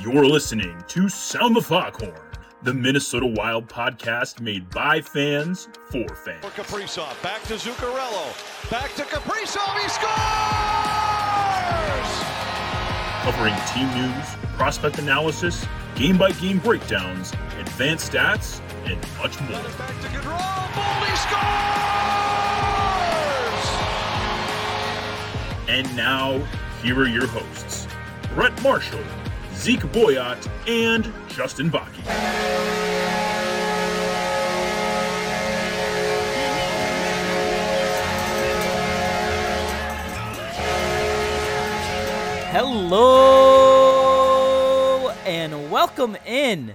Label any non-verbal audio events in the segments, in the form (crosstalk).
You're listening to Sound the Foghorn, the Minnesota Wild podcast made by fans for fans. For Kaprizov, back to Zuccarello, back to Kaprizov, he scores! Covering team news, prospect analysis, game by game breakdowns, advanced stats, and much more. Back to Gaudreau, Boldy scores! And now, here are your hosts Brett Marshall, Zeke Boyat, and Justin Bakke. Hello and welcome in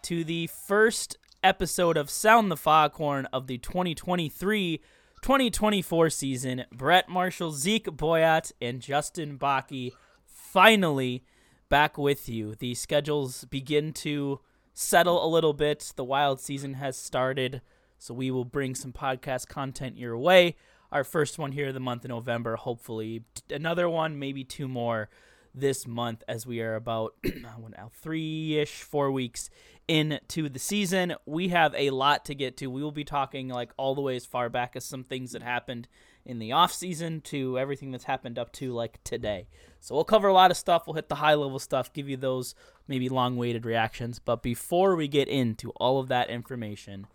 to the first episode of Sound the Foghorn of the 2023-2024 season. Brett Marshall, Zeke Boyat, and Justin Bakke finally back with you. The schedules begin to settle a little bit. The wild season has started, so we will bring some podcast content your way. Our first one here of the month of November, hopefully. Another one, maybe two more this month as we are about (clears throat) uh, what now three-ish four weeks into the season we have a lot to get to we will be talking like all the way as far back as some things that happened in the off season to everything that's happened up to like today so we'll cover a lot of stuff we'll hit the high level stuff give you those maybe long waited reactions but before we get into all of that information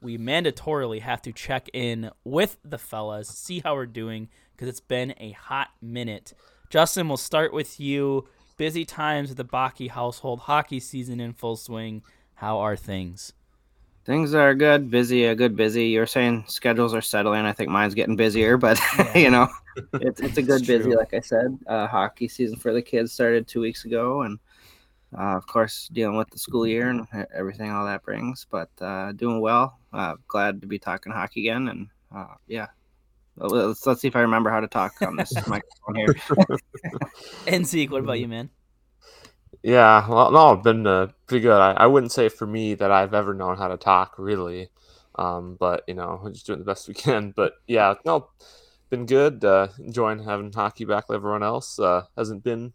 we mandatorily have to check in with the fellas see how we're doing because it's been a hot minute Justin, we'll start with you. Busy times at the Bakke household, hockey season in full swing. How are things? Things are good, busy, a good busy. You're saying schedules are settling. I think mine's getting busier, (laughs) but yeah. you know, it's it's a good it's busy. True. Like I said, uh, hockey season for the kids started two weeks ago, and uh, of course dealing with the school year and everything all that brings. But uh, doing well. Uh, glad to be talking hockey again, and uh, yeah, Let's let's see if I remember how to talk on this (laughs) microphone here. (laughs) and Zeke, what about you, man? Yeah, well, no, I've been uh, pretty good. I, I wouldn't say for me that I've ever known how to talk really, um, but you know, we're just doing the best we can. But yeah, no, been good. Uh, enjoying having hockey back with everyone else. Uh, hasn't been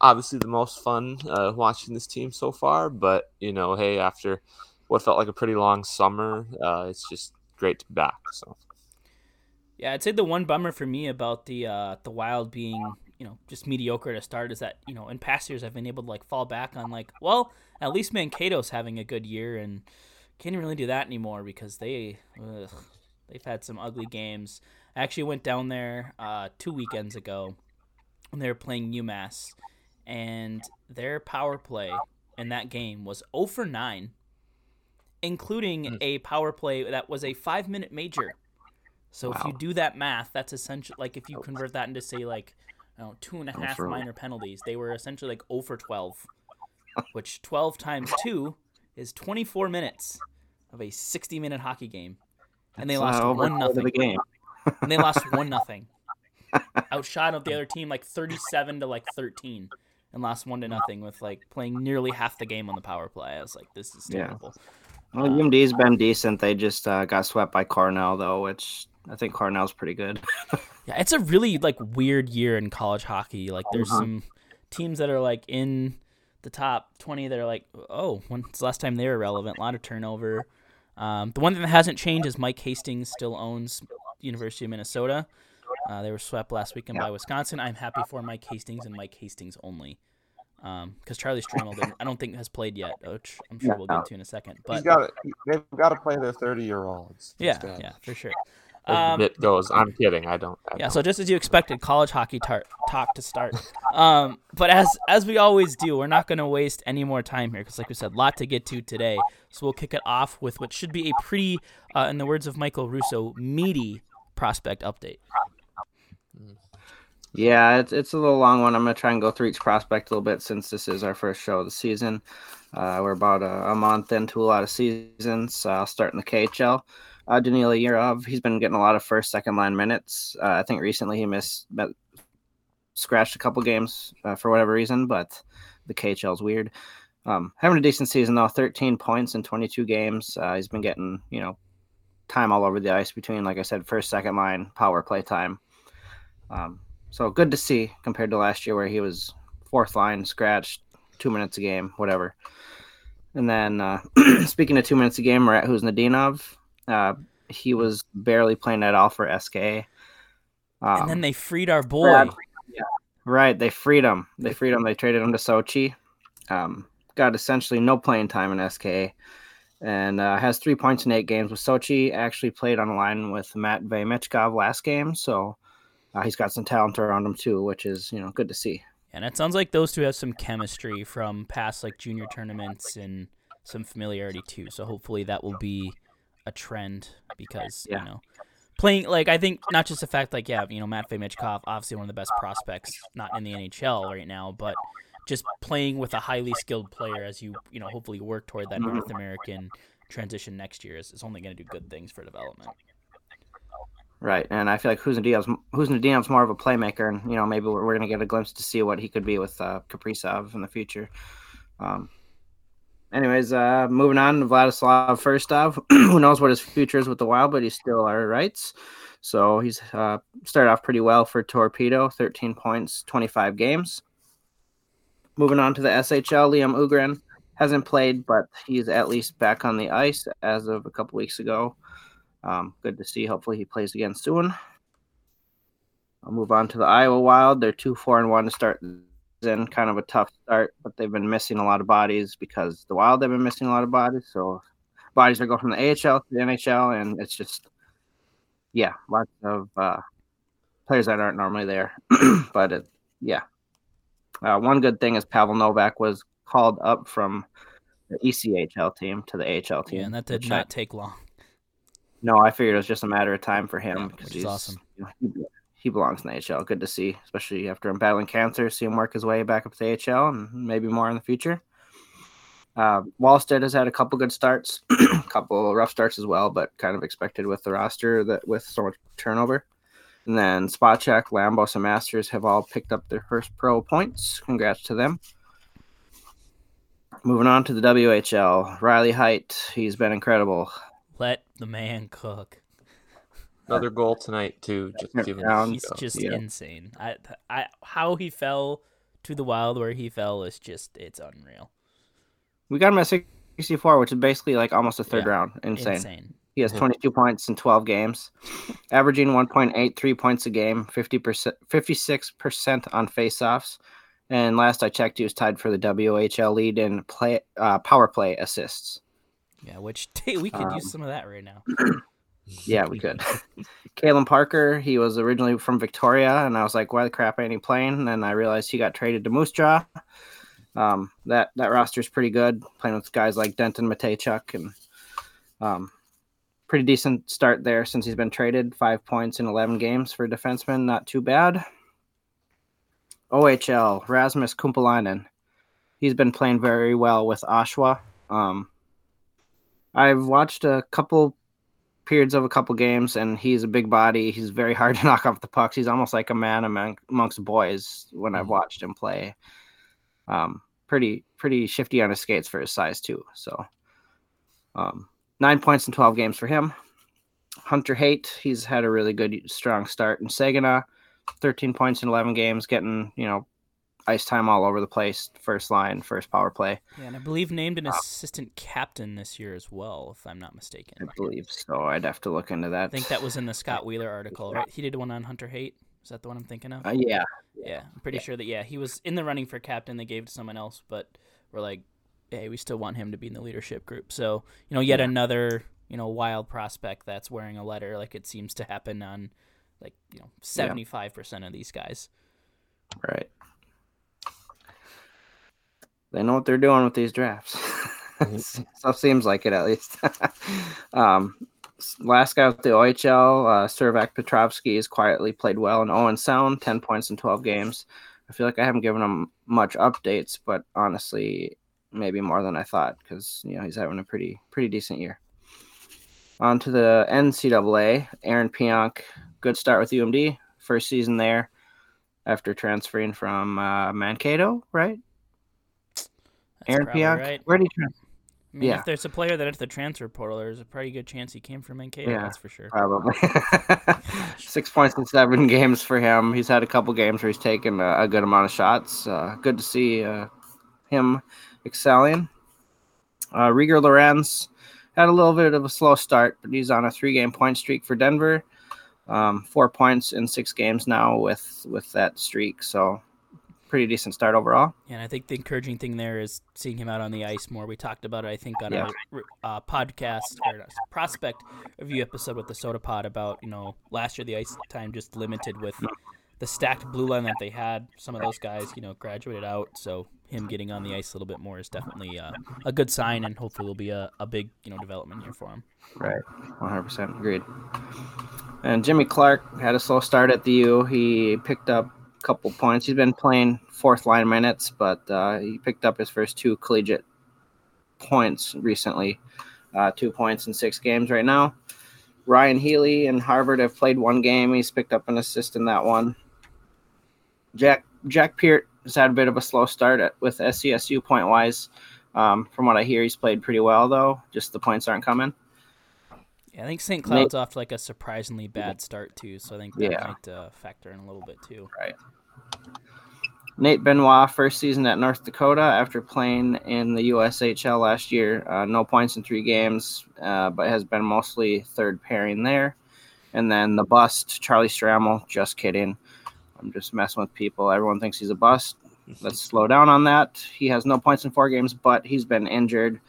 obviously the most fun uh, watching this team so far, but you know, hey, after what felt like a pretty long summer, uh, it's just great to be back. So. Yeah, I'd say the one bummer for me about the uh, the Wild being you know just mediocre to start is that you know in past years I've been able to like fall back on like well at least Mankato's having a good year and can't really do that anymore because they ugh, they've had some ugly games. I actually went down there uh, two weekends ago when they were playing UMass and their power play in that game was 0 for 9 including a power play that was a 5 minute major so wow. if you do that math, that's essentially like if you convert that into say like know, two and a half minor penalties, they were essentially like 0 for 12, which 12 times (laughs) 2 is 24 minutes of a 60 minute hockey game. (laughs) And they lost 1 nothing. The game. and they lost 1 nothing. Outshot of the other team like 37 to like 13 and lost 1 to nothing with like playing nearly half the game on the power play. I was like this is terrible. Yeah. Well, UMD's been decent. They just uh, got swept by Cornell though, which I think Cornell's pretty good. (laughs) yeah, it's a really like weird year in college hockey. Like there's uh-huh. some teams that are like in the top 20 that are like, oh, when's the last time they were relevant? A lot of turnover. Um, the one thing that hasn't changed is Mike Hastings still owns University of Minnesota. Uh, they were swept last weekend by Wisconsin. I'm happy for Mike Hastings and Mike Hastings only. Because um, Charlie Stramel, I don't think has played yet, which I'm sure we'll get to in a second. But got they've got to play their 30 year olds. Yeah, yeah, for sure. Um, it goes. I'm kidding. I don't. I yeah. Don't. So just as you expected, college hockey tar- talk to start. Um, but as as we always do, we're not going to waste any more time here because, like we said, a lot to get to today. So we'll kick it off with what should be a pretty, uh, in the words of Michael Russo, meaty prospect update. Yeah, it's it's a little long one. I'm gonna try and go through each prospect a little bit since this is our first show of the season. Uh, we're about a, a, month into a lot of seasons. Uh, I'll start in the KHL uh, Daniil Yurov. He's been getting a lot of first, second line minutes. Uh, I think recently he missed, scratched a couple games uh, for whatever reason, but the KHL is weird. Um, having a decent season though, 13 points in 22 games. Uh, he's been getting you know time all over the ice between, like I said, first, second line power play time. Um, so good to see compared to last year where he was fourth line scratched two minutes a game, whatever. And then uh, (clears throat) speaking of two minutes a game, Marat Khusnutdinov, uh, he was barely playing at all for SK. Um, and then they freed our boy. Yeah, right, they freed him. They freed him. They traded him to Sochi. Um, got essentially no playing time in SK, and uh, has three points in eight games with Sochi. Actually played on a line with Matt Michkov last game, so uh, he's got some talent around him too, which is you know good to see. And it sounds like those two have some chemistry from past like junior tournaments and some familiarity too. So hopefully that will be a trend because yeah. you know playing like I think not just the fact like yeah you know Matvey Michkov obviously one of the best prospects not in the NHL right now but just playing with a highly skilled player as you you know hopefully work toward that North American transition next year is, is only going to do good things for development. Right, and I feel like who's Khusnutdinov's Khusnutdinov's more of a playmaker, and you know maybe we're, we're going to get a glimpse to see what he could be with uh, Kaprizov in the future. Um, anyways, uh, moving on to Vladislav Firstov. (clears throat) Who knows what his future is with the Wild, but he's still our rights. So he's uh, started off pretty well for Torpedo, 13 points, 25 games. Moving on to the SHL, Liam Öhgren hasn't played, but he's at least back on the ice as of a couple weeks ago. Um, good to see. Hopefully, he plays again soon. I'll move on to the Iowa Wild. They're two, four, and one to start in kind of a tough start, but they've been missing a lot of bodies because the Wild have been missing a lot of bodies. So bodies are going from the AHL to the NHL, and it's just yeah, lots of uh, players that aren't normally there. (clears throat) but it, yeah, uh, one good thing is Pavel Novak was called up from the ECHL team to the AHL team. Yeah, and that did not take long. No, I figured it was just a matter of time for him because yeah, he's awesome. You know, he belongs in the AHL. Good to see, especially after him battling cancer. See him work his way back up to the AHL and maybe more in the future. Uh, Wallstedt has had a couple good starts, (clears throat) a couple rough starts as well, but kind of expected with the roster that with so much turnover. And then Spacek, Lambos, and Masters have all picked up their first pro points. Congrats to them. Moving on to the WHL, Riley Heidt. He's been incredible. Let the man cook. Another goal tonight too. Just He's just yeah. insane. I, I, how he fell to the wild where he fell is just it's unreal. We got him at 64, which is basically like almost a third yeah. round. Insane. Insane. He has 22 points in 12 games, (laughs) averaging 1.83 points a game, 50%, 56% on faceoffs. And last I checked, he was tied for the WHL lead in play uh, power play assists. Yeah, which (laughs) we could um, use some of that right now. (clears throat) Yeah, we could. Kalem Parker, he was originally from Victoria, and I was like, why the crap ain't he playing? And then I realized he got traded to Moose Jaw. Um, that that roster is pretty good, playing with guys like Denton Mateychuk, and um, pretty decent start there since he's been traded. Five points in 11 games for a defenseman, not too bad. OHL, Rasmus Kumpulainen. He's been playing very well with Oshawa. Um, I've watched a couple periods of a couple games, and he's a big body. He's very hard to (laughs) knock off the pucks. He's almost like a man among, amongst boys when I've mm-hmm. watched him play. Um, pretty pretty shifty on his skates for his size too. So, um, nine points in twelve games for him. Hunter Haight, he's had a really good strong start in Saginaw. 13 points in 11 games, getting, you know, ice time all over the place. First line, first power play. Yeah, and I believe named an assistant captain this year as well, if I'm not mistaken. I believe so. I'd have to look into that. I think that was in the Scott (laughs) Wheeler article, right? He did one on Hunter Haight. Is that the one I'm thinking of? Uh, yeah. Yeah, I'm pretty yeah. sure that yeah he was in the running for captain. They gave it to someone else, but we're like, hey, we still want him to be in the leadership group. So you know, yet yeah. another you know wild prospect that's wearing a letter, like it seems to happen on like you know 75 percent of these guys. Right. They know what they're doing with these drafts. (laughs) so seems like it at least. (laughs) um, last guy with the OHL, uh, Servac Petrovsky, has quietly played well in Owen Sound, 10 points in 12 games. I feel like I haven't given him much updates, but honestly, maybe more than I thought because you know he's having a pretty pretty decent year. On to the NCAA, Aaron Pionk, good start with UMD, first season there after transferring from uh, Mankato, right? Aaron Pionk. Right. Where did he transfer? I mean, yeah. if there's a player that entered the transfer portal, there's a pretty good chance he came from Mankato. Yeah, that's for sure. Probably. (laughs) (laughs) Six points in seven (laughs) games for him. He's had a couple games where he's taken a, a good amount of shots. Uh, good to see uh, him excelling. Uh, Rieger Lorenz had a little bit of a slow start, but he's on a three-game point streak for Denver. Um, four points in six games now with with that streak, so pretty decent start overall. And I think the encouraging thing there is seeing him out on the ice more. We talked about it, I think, on Yeah. our uh, podcast or prospect review episode with the Soda Pod about you know last year the ice time just limited with the stacked blue line that they had. Some of those guys, you know, graduated out, so him getting on the ice a little bit more is definitely uh, a good sign, and hopefully will be a, a big you know development here for him. Right, 100% agreed. And Jimmy Clark had a slow start at the U. He picked up couple points. He's been playing fourth line minutes, but uh, he picked up his first two collegiate points recently. Uh, two points in six games right now. Ryan Healey and Harvard have played one game. He's picked up an assist in that one. Jack Jack Peart has had a bit of a slow start at, with SCSU point wise. Um, from what I hear, he's played pretty well though. Just the points aren't coming. Yeah, I think St. Cloud's off like a surprisingly bad start too, so I think that Yeah. might uh, factor in a little bit too. Right. Nate Benoit, first season at North Dakota after playing in the USHL last year. Uh, no points in three games, uh, but has been mostly third pairing there. And then the bust, Charlie Stramel. Just kidding. I'm just messing with people. Everyone thinks he's a bust. Let's slow down on that. He has no points in four games, but he's been injured.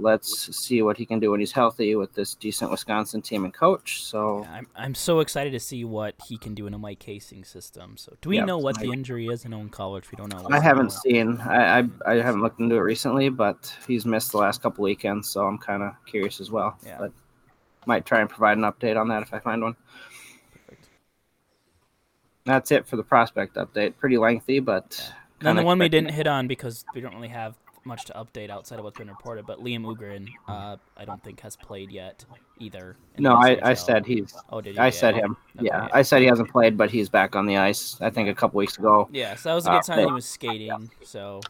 Let's see what he can do when he's healthy with this decent Wisconsin team and coach. So Yeah, I'm I'm so excited to see what he can do in a Mike Hastings system. So, do we Yep. know what the injury is? in know in college we don't know. I haven't seen. I, I I haven't looked into it recently, but he's missed the last couple weekends, so I'm kind of curious as well. Yeah. But might try and provide an update on that if I find one. Perfect. That's it for the prospect update. Pretty lengthy, but Then the one we didn't hit on because we don't really have much to update outside of what's been reported. But Liam Öhgren, uh, I don't think has played yet either. No, I, I said he's. Oh, did you? I Yeah. said him. Okay, yeah, yeah. I said he hasn't played, but he's back on the ice. I think a couple weeks ago. Yeah, so that was a Uh, good sign that he was skating. So,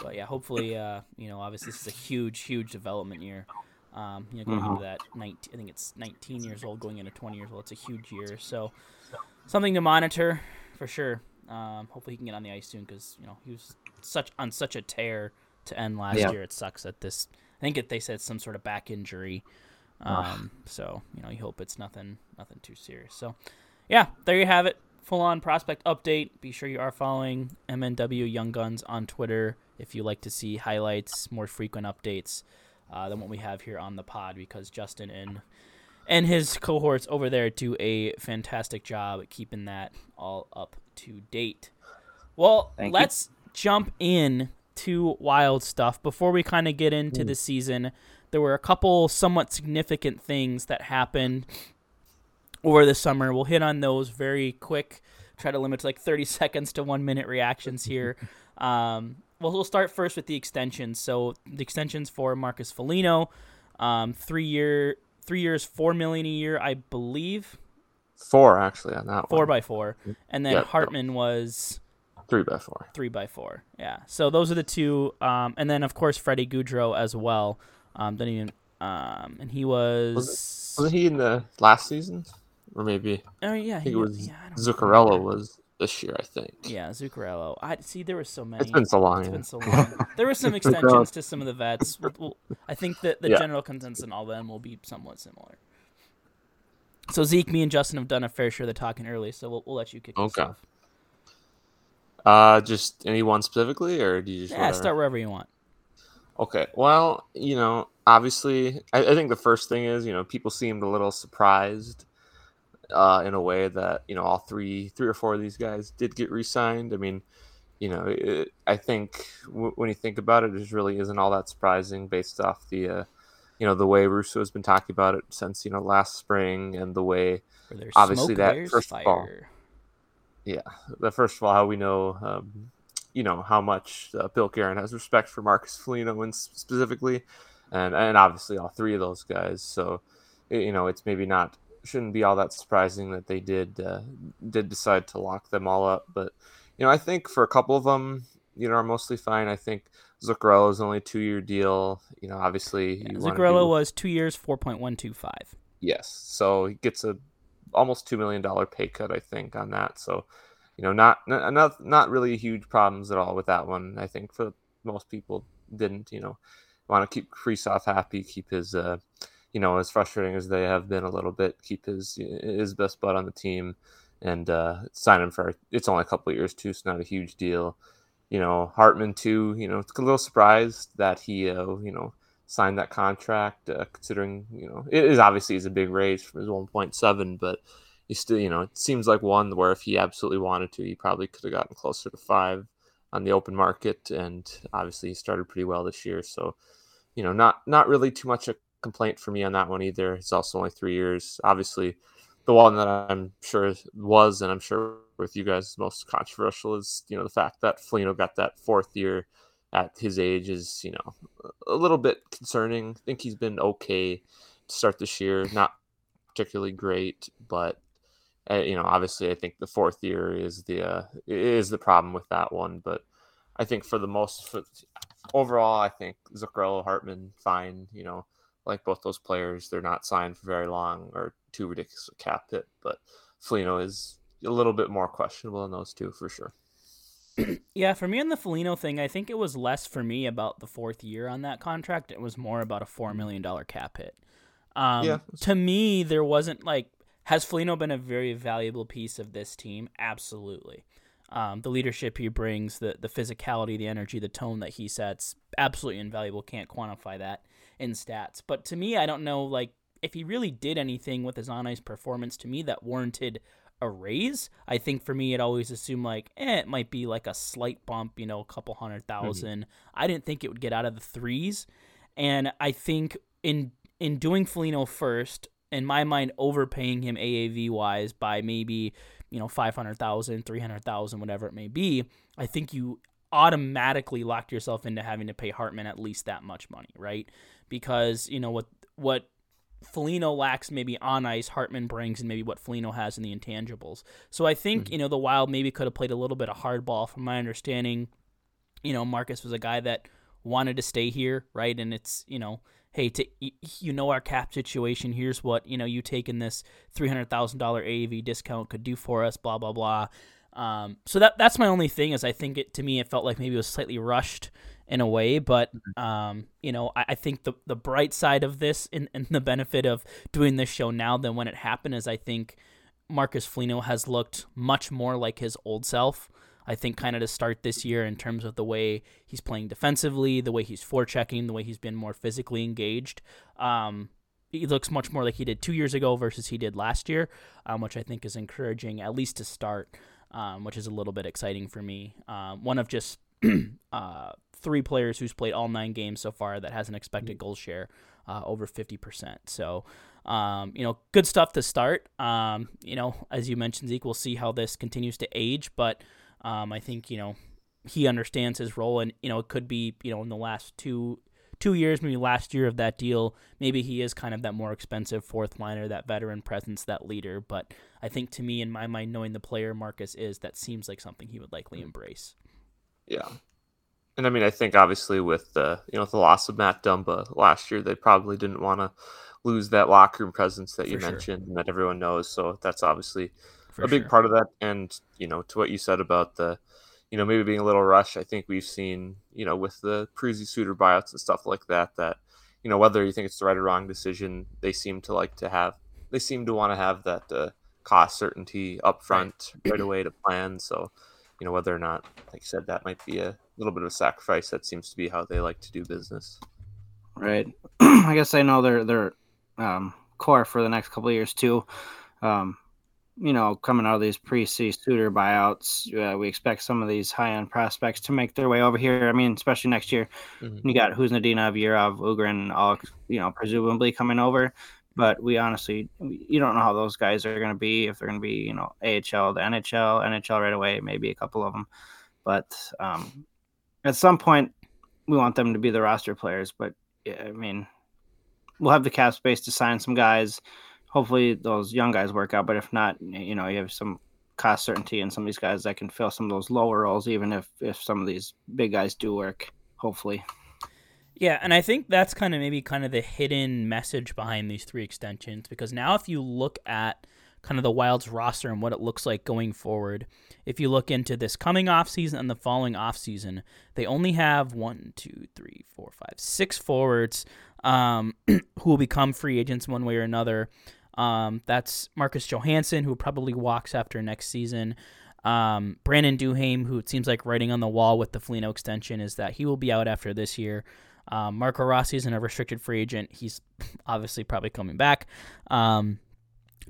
but yeah, hopefully, uh, you know, obviously this is a huge, huge development year. Um, you know, going Mhm. into that 19, I think it's 19 years old, going into 20 years old. It's a huge year. So, something to monitor for sure. Um, hopefully he can get on the ice soon because you know he was such on such a tear to end last Yeah. year. It sucks that this. I think it, they said some sort of back injury. Um, so you know, you hope it's nothing, nothing too serious. So, yeah, there you have it. Full on prospect update. Be sure you are following MNW Young Guns on Twitter if you like to see highlights, more frequent updates uh, than what we have here on the pod because Justin and and his cohorts over there do a fantastic job keeping that all up to date. Well, Thank let's jump in to wild stuff before we kind of get into Hmm. the season. There were a couple somewhat significant things that happened over the summer. We'll hit on those very quick. Try to limit to like 30 (laughs) seconds to one minute reactions here. (laughs) Um, well, we'll start first with the extensions. So the extensions for Marcus Foligno, um, three year, three years, four million a year, I believe, Four actually on that four one. by four, and then Yep. Hartman was Three by four. three by four. Yeah. So those are the two, um, and then of course Freddie Gaudreau as well. Um, didn't even, um, and he was. Wasn't he in the last season? Or maybe oh yeah, I he it was yeah, Zuccarello remember. was this year, I think. Yeah, Zuccarello. I see. There were so many. It's been so long. It's been so long. There were some (laughs) extensions to some of the vets. We'll, I think that the Yeah. general consensus in all of them will be somewhat similar. So Zeke, me, and Justin have done a fair share of the talking early, so we'll, we'll let you kick Okay. off. Uh, just anyone specifically, or do you just Yeah, whatever? start wherever you want. Okay. Well, you know, obviously, I, I think the first thing is, you know, people seemed a little surprised uh, in a way that, you know, all three, three or four of these guys did get re-signed. I mean, you know, it, I think w- when you think about it, it just really isn't all that surprising based off the, uh, you know, the way Russo has been talking about it since, you know, last spring and the way Obviously that, first fire. Yeah, the first of all, how we know, um, you know, how much uh, Bill Guerin has respect for Marcus Foligno and specifically, and and obviously all three of those guys. So, you know, it's maybe not shouldn't be all that surprising that they did uh, did decide to lock them all up. But you know, I think for a couple of them, you know, are mostly fine. I think Zuccarello is only a two year deal. You know, obviously, Yeah, Zuccarello do- was two years, four point one two five. Yes. So he gets a almost two million dollar pay cut, I think, on that. So, you know, not not not, really huge problems at all with that one. I think for most people didn't. You know, want to keep Kaprizov happy, keep his, uh, you know, as frustrating as they have been a little bit, keep his his best butt on the team, and uh, sign him for. It's only a couple years too, so not a huge deal. You know, Hartman too. You know, it's a little surprised that he, uh, you know, signed that contract, uh, considering you know it is obviously is a big raise from his 1.7, but he still, you know, it seems like one where if he absolutely wanted to, he probably could have gotten closer to five on the open market, and obviously he started pretty well this year. So, you know, not not really too much a complaint for me on that one either. It's also only three years. Obviously, the one that I'm sure was, and I'm sure with you guys most controversial is you know the fact that Foligno got that fourth year at his age is you know a little bit concerning. I think he's been okay to start this year, not particularly great, but uh, you know, obviously, I think the fourth year is the uh, is the problem with that one. But I think for the most, for, overall, I think Zuccarello, Hartman, fine. You know, like both those players, they're not signed for very long or too ridiculous a cap hit. But Foligno is a little bit more questionable in those two for sure. Yeah, for me on the Foligno thing, I think it was less for me about the fourth year on that contract. It was more about a four million dollar cap hit. Um, yeah. To me, there wasn't like has Foligno been a very valuable piece of this team? Absolutely. Um, the leadership he brings, the the physicality, the energy, the tone that he sets, absolutely invaluable. Can't quantify that in stats. But to me, I don't know like if he really did anything with his on ice performance to me that warranted a raise. I think for me, it always assumed like, eh, it might be like a slight bump, you know, a couple hundred thousand. mm-hmm. I didn't think it would get out of the threes, and I think in in doing Foligno first, in my mind overpaying him AAV wise by maybe you know 500,000, 300,000 whatever it may be, I think you automatically locked yourself into having to pay Hartman at least that much money, right? Because you know what what Foligno lacks maybe on ice, Hartman brings, and maybe what Foligno has in the intangibles. So I think mm-hmm. you know the Wild maybe could have played a little bit of hardball. From my understanding, you know Marcus was a guy that wanted to stay here, right? And it's you know hey, to you know our cap situation. Here's what you know you taking this three hundred thousand dollar AAV discount could do for us. Blah blah blah. Um, so that that's my only thing is I think it to me it felt like maybe it was slightly rushed in a way, but mm-hmm. um, you know I, I, think the the bright side of this and, and the benefit of doing this show now than when it happened is I think Marcus Foligno has looked much more like his old self. I think kind of to start this year in terms of the way he's playing defensively, the way he's forechecking, the way he's been more physically engaged. Um, he looks much more like he did two years ago versus he did last year, um, which I think is encouraging, at least to start, um, which is a little bit exciting for me. Um, one of just (clears throat) uh, three players who's played all nine games so far that has an expected goal share uh, over 50%. So, um, you know, good stuff to start. Um, you know, as you mentioned, Zeke, we'll see how this continues to age, but um, I think you know he understands his role, and you know it could be you know in the last two two years, maybe last year of that deal, maybe he is kind of that more expensive fourth liner, that veteran presence, that leader. But I think to me, in my mind, knowing the player Marcus is, that seems like something he would likely embrace. Yeah. And I mean, I think obviously with the you know the loss of Matt Dumba last year, they probably didn't want to lose that locker room presence that you For mentioned sure. and that everyone knows. So that's obviously for a big part of that. And you know, to what you said about the, you know, maybe being a little rush. I think we've seen, you know, with the Parise Suter buyouts and stuff like that, that you know, whether you think it's the right or wrong decision, they seem to like to have, they seem to want to have that uh, cost certainty up front right. right away to plan. So, you know, whether or not, like you said, that might be a little bit of a sacrifice. That seems to be how they like to do business. Right. (clears throat) I guess I know they're they're um, core for the next couple of years too. Um, you know, coming out of these Parise Suter buyouts, uh, we expect some of these high-end prospects to make their way over here. I mean, especially next year, mm-hmm. you got Khusnutdinov, Yurov, Öhgren, all you know, presumably coming over. But we honestly, you don't know how those guys are going to be. If they're going to be, you know, AHL, the NHL, NHL right away, maybe a couple of them. But um, at some point, we want them to be the roster players. But yeah, I mean, we'll have the cap space to sign some guys hopefully those young guys work out. But if not, you know, you have some cost certainty and some of these guys that can fill some of those lower roles, even if if some of these big guys do work. Hopefully. Yeah, and I think that's kind of maybe kind of the hidden message behind these three extensions because now if you look at kind of the Wild's roster and what it looks like going forward. If you look into this coming offseason and the following offseason, they only have one, two, three, four, five, six forwards um, (clears throat) who will become free agents one way or another. Um, that's Marcus Johansson, who probably walks after next season. Um, Brandon Duhaime, who it seems like writing on the wall with the Foligno extension, is that he will be out after this year. Um, Marco Rossi isn't a restricted free agent. He's (laughs) obviously probably coming back. Um,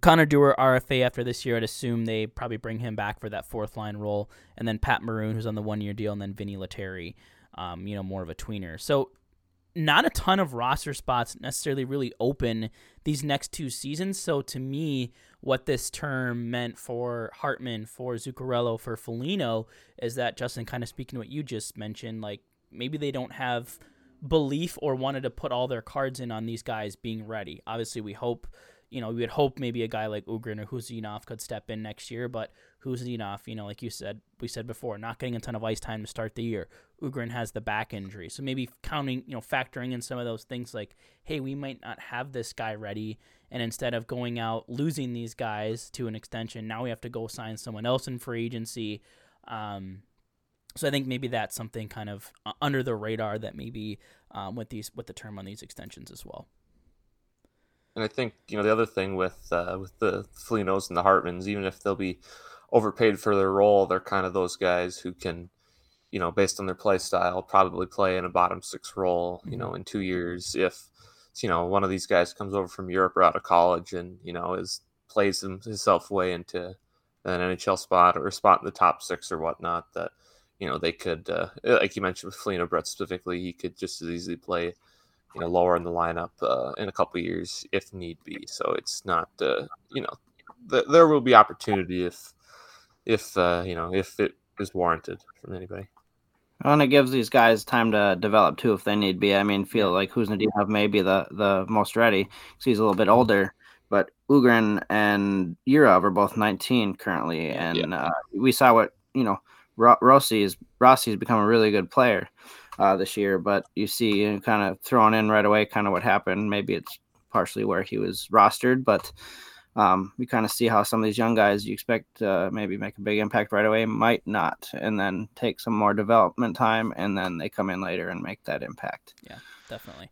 Connor Dewar, RFA after this year, I'd assume they probably bring him back for that fourth line role. And then Pat Maroon, who's on the one year deal, and then Vinni Lettieri, um, you know, more of a tweener. So not a ton of roster spots necessarily really open these next two seasons. So to me, what this term meant for Hartman, for Zuccarello, for Foligno is that Justin kind of speaking to what you just mentioned, like maybe they don't have belief or wanted to put all their cards in on these guys being ready. Obviously, we hope, you know, we would hope maybe a guy like Öhgren or Huzinov could step in next year, but Huzinov, you know, like you said, we said before, not getting a ton of ice time to start the year. Öhgren has the back injury. So maybe counting, you know, factoring in some of those things like, hey, we might not have this guy ready. And instead of going out losing these guys to an extension, now we have to go sign someone else in free agency. Um, so I think maybe that's something kind of under the radar that maybe um, with these with the term on these extensions as well. And I think you know the other thing with uh, with the Folignos and the Hartmans, even if they'll be overpaid for their role, they're kind of those guys who can, you know, based on their play style, probably play in a bottom six role. You know, mm-hmm. in two years, if you know one of these guys comes over from Europe or out of college and you know is plays himself way into an NHL spot or a spot in the top six or whatnot, that you know they could, uh, like you mentioned with Foligno Brett specifically, he could just as easily play, you know, lower in the lineup uh, in a couple years if need be. So it's not, uh, you know, th- there will be opportunity if, if uh, you know, if it is warranted from anybody. And it gives these guys time to develop too, if they need be. I mean, feel like Khusnutdinov may be the the most ready because he's a little bit older. But Öhgren and Yurov are both 19 currently, and yeah. uh, we saw what you know Rossi is Rossi's become a really good player uh, this year, but you see you know, kind of thrown in right away, kind of what happened. Maybe it's partially where he was rostered, but um, we kind of see how some of these young guys you expect uh, maybe make a big impact right away might not, and then take some more development time, and then they come in later and make that impact. Yeah, definitely.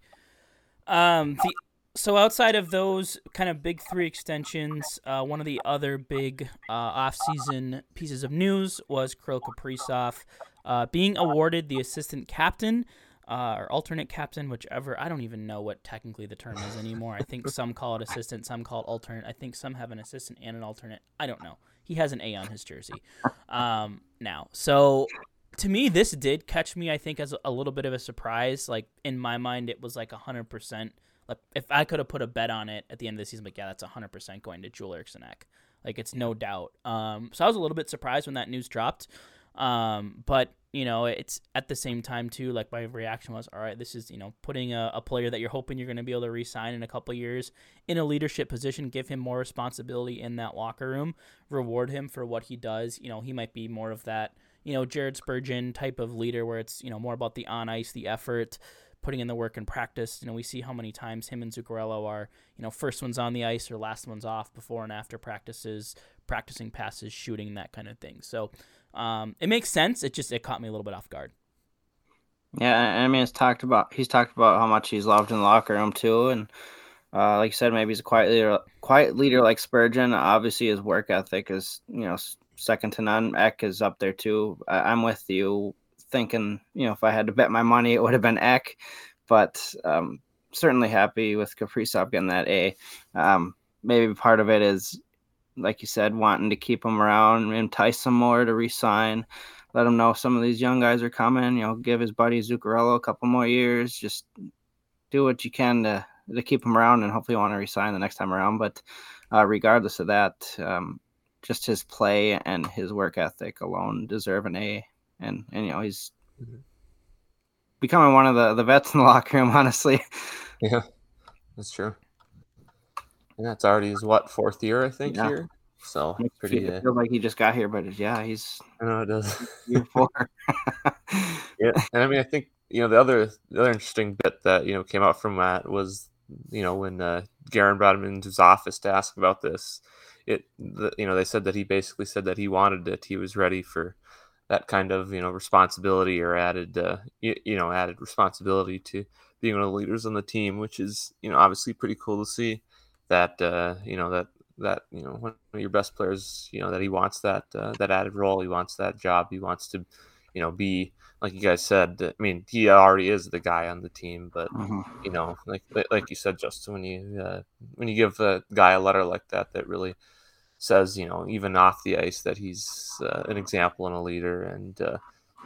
Um, the so outside of those kind of big three extensions, uh, one of the other big uh, off-season pieces of news was Kirill Kaprizov uh, being awarded the assistant captain uh, or alternate captain, whichever. I don't even know what technically the term is anymore. I think some call it assistant, some call it alternate. I think some have an assistant and an alternate. I don't know. He has an A on his jersey um, now. So to me, this did catch me. I think as a little bit of a surprise. Like in my mind, it was like hundred percent like if I could have put a bet on it at the end of the season, like yeah, that's hundred percent going to Joel Eriksson Ek. Like it's no doubt. Um, so I was a little bit surprised when that news dropped. Um, but you know, it's at the same time too. Like my reaction was, all right, this is you know putting a, a player that you're hoping you're going to be able to re-sign in a couple years in a leadership position, give him more responsibility in that locker room, reward him for what he does. You know, he might be more of that you know Jared Spurgeon type of leader where it's you know more about the on ice, the effort putting in the work and practice. You know, we see how many times him and Zuccarello are, you know, first one's on the ice or last one's off before and after practices, practicing passes, shooting, that kind of thing. So um, it makes sense. It just it caught me a little bit off guard. Yeah, I mean, it's talked about. He's talked about how much he's loved in the locker room too, and uh, like you said, maybe he's a quiet leader, quiet leader like Spurgeon. Obviously, his work ethic is you know second to none. Ek is up there too. I, I'm with you thinking, you know, if I had to bet my money, it would have been Ek, but um, certainly happy with Kaprizov getting that A. Um, maybe part of it is, like you said, wanting to keep him around, entice him more to resign, let him know some of these young guys are coming. You know, give his buddy Zuccarello a couple more years. Just do what you can to to keep him around, and hopefully want to resign the next time around. But uh, regardless of that, um, just his play and his work ethic alone deserve an A and and you know he's mm-hmm. becoming one of the the vets in the (laughs) locker room. Honestly, yeah, that's true. Yeah, it's already his what fourth year I think yeah. here. So it pretty. Feel, uh, feels like he just got here, but yeah, he's. I know it does. (laughs) Year four. (laughs) yeah, and I mean, I think you know the other the other interesting bit that you know came out from that was you know when uh, Guerin brought him into his office to ask about this it the, you know they said that he basically said that he wanted it. He was ready for that kind of you know responsibility or added uh, you, you know added responsibility to being one of the leaders on the team, which is you know obviously pretty cool to see that uh, you know that that you know one of your best players you know that he wants that uh, that added role he wants that job he wants to you know be like you guys said i mean he already is the guy on the team but mm-hmm. you know like like you said justin when you uh, when you give a guy a letter like that that really says you know even off the ice that he's uh, an example and a leader and uh,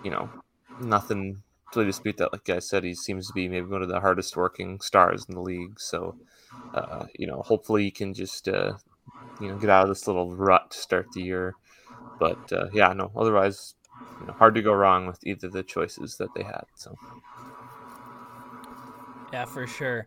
you know nothing to dispute that like i said he seems to be maybe one of the hardest working stars in the league so uh, you know hopefully he can just uh, you know get out of this little rut to start the year. But uh, yeah, no. Otherwise, you know, hard to go wrong with either the choices that they had. So yeah, for sure.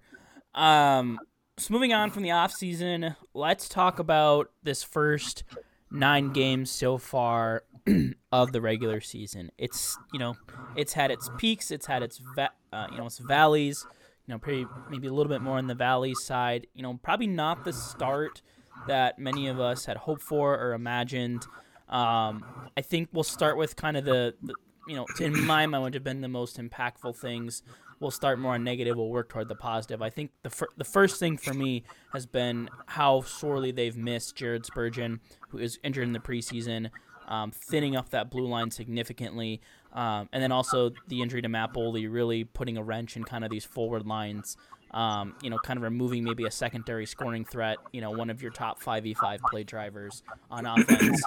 Um, so moving on from the off season, let's talk about this first nine games so far (clears throat) of the regular season. It's you know, it's had its peaks, it's had its va- uh, you know its valleys. You know, pretty, maybe a little bit more on the valley side. You know, probably not the start that many of us had hoped for or imagined. Um, I think we'll start with kind of the, the, you know, in my mind, would have been the most impactful things. We'll start more on negative. We'll work toward the positive. I think the fir- the first thing for me has been how sorely they've missed Jared Spurgeon, who is injured in the preseason, um, thinning up that blue line significantly, um, and then also the injury to Matt Boldy really putting a wrench in kind of these forward lines um, you know, kind of removing maybe a secondary scoring threat, you know, one of your top 5v5 play drivers on (coughs) offense.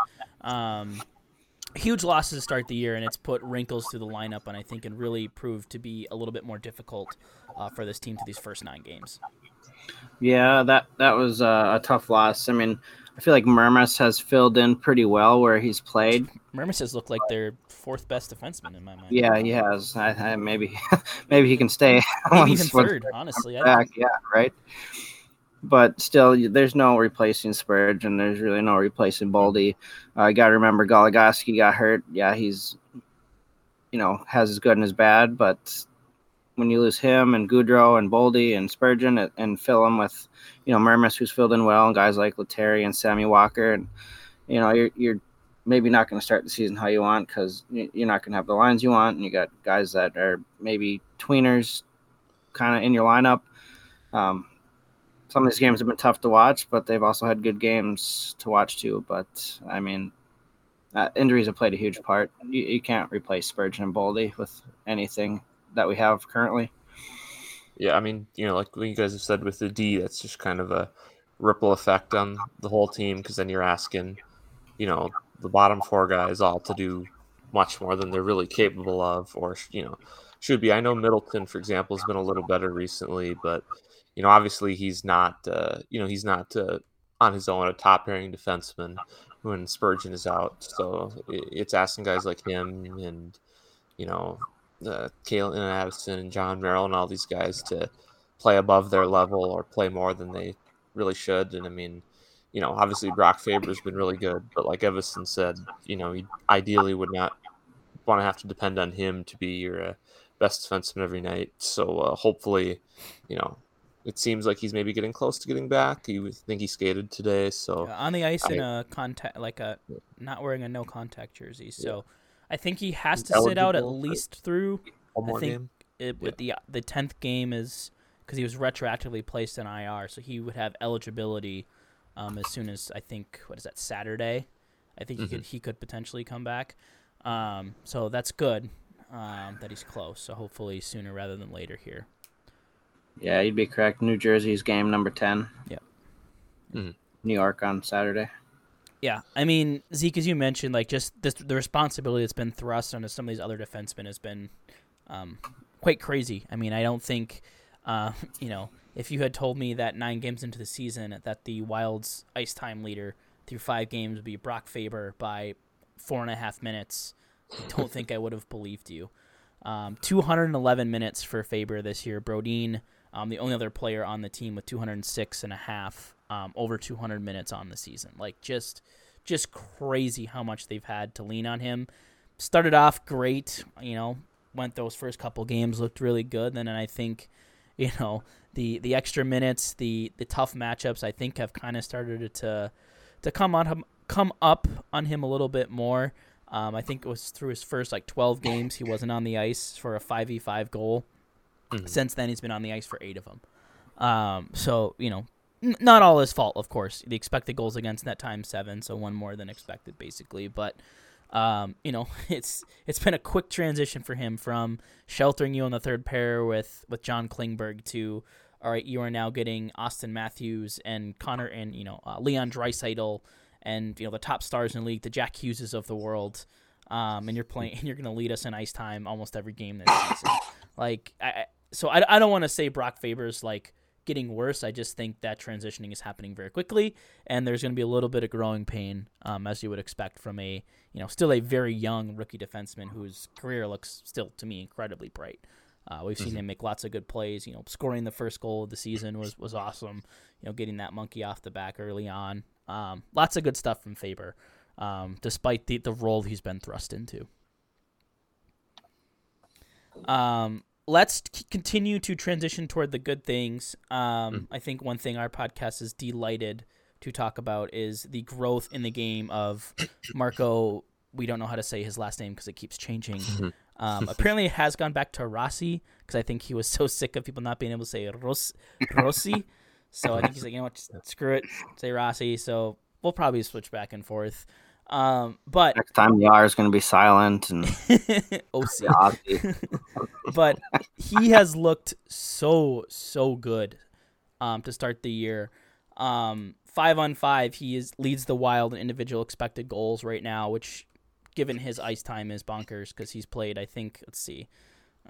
Huge losses to start the year, and it's put wrinkles to the lineup, and I think it really proved to be a little bit more difficult uh, for this team to these first nine games. Yeah, that that was uh, a tough loss. I mean, I feel like Mermis has filled in pretty well where he's played. Mermis has looked like their fourth best defenseman in my mind. Yeah, he has. I, I maybe (laughs) maybe he can stay. Maybe even third, honestly. Back, yeah, right. But still, there's no replacing Spurgeon. There's really no replacing Boldy. I uh, got to remember Goligoski got hurt. Yeah, he's, you know, has his good and his bad. But when you lose him and Gaudreau and Boldy and Spurgeon and, and fill them with, you know, Mermis who's filled in well and guys like Lettieri and Sammy Walker and, you know, you're you're maybe not going to start the season how you want because you're not going to have the lines you want, and you got guys that are maybe tweeners kind of in your lineup. Um, some of these games have been tough to watch, but they've also had good games to watch too. But I mean, uh, injuries have played a huge part. You, you can't replace Spurgeon and Boldy with anything that we have currently. Yeah, I mean, you know, like you guys have said with the D, that's just kind of a ripple effect on the whole team because then you're asking, you know, the bottom four guys all to do much more than they're really capable of, or you know, should be. I know Middleton, for example, has been a little better recently, but you know, obviously he's not, uh, you know, he's not uh, on his own a top pairing defenseman when Spurgeon is out. So it's asking guys like him and you know, uh, Calen Addison and Jon Merrill and all these guys to play above their level or play more than they really should. And I mean, you know, obviously Brock Faber's been really good, but like Evason said, you know, he ideally would not want to have to depend on him to be your uh, best defenseman every night. So uh, hopefully, you know, it seems like he's maybe getting close to getting back. You think he skated today, so yeah, on the ice I, in a contact, like a not wearing a no contact jersey. So yeah. I think he has to sit out at least through. I think it, with the the tenth game is because he was retroactively placed in IR, so he would have eligibility um, as soon as I think what is that Saturday. I think mm-hmm. he could he could potentially come back. Um, so that's good um, that he's close. So hopefully sooner rather than later here. Yeah, you'd be correct. New Jersey's game number ten. Yeah. Mm-hmm. New York on Saturday. Yeah, I mean Zeke, as you mentioned, like just this, the responsibility that's been thrust onto some of these other defensemen has been um, quite crazy. I mean, I don't think, uh, (laughs) you know, if you had told me that nine games into the season that the Wild's ice time leader through five games would be Brock Faber by four and a half minutes, I don't (laughs) think I would have believed you. Um, 211 minutes for Faber this year. Brodin, um, the only other player on the team with 206 and a half, um, over 200 minutes on the season. Like just, just crazy how much they've had to lean on him. Started off great, you know, went those first couple games looked really good. Then I think, (laughs) you know, the the extra minutes, the the tough matchups, I think have kind of started to to come on him, come up on him a little bit more. Um, I think it was through his first like 12 games he wasn't on the ice for a 5v5 goal. Mm-hmm. Since then he's been on the ice for 8 of them. Um, so, you know, n- not all his fault, of course. The expected goals against net time 7, so one more than expected basically, but um, you know, (laughs) it's it's been a quick transition for him from sheltering you on the third pair with with John Klingberg to all right, you are now getting Auston Matthews and Connor and you know uh, Leon Draisaitl and you know the top stars in the league, the Jack Hugheses of the world, um, and you're playing (laughs) and you're going to lead us in ice time almost every game this season. Like, I, so I, I don't want to say Brock Faber's like getting worse. I just think that transitioning is happening very quickly, and there's going to be a little bit of growing pain, um, as you would expect from a you know still a very young rookie defenseman whose career looks still to me incredibly bright. Uh, we've seen mm-hmm. him make lots of good plays. You know, scoring the first goal of the season was was awesome. You know, getting that monkey off the back early on. Um, lots of good stuff from Faber, um, despite the the role he's been thrust into. Um, let's continue to transition toward the good things. Um, mm. I think one thing our podcast is delighted to talk about is the growth in the game of (coughs) Marco. We don't know how to say his last name because it keeps changing. Mm-hmm. Um, (laughs) apparently, it has gone back to Rossi because I think he was (laughs) so sick of people not being able to say Ros- Rossi. so I think he's like, you know what, (laughs) screw it, say Rossi. So we'll probably switch back and forth. Um, but next time the R is going to be silent and (laughs) OC. (laughs) but he has looked so so good um, to start the year. Um, five on five, he is leads the Wild in individual expected goals right now, which given his ice time is bonkers because he's played. I think let's see.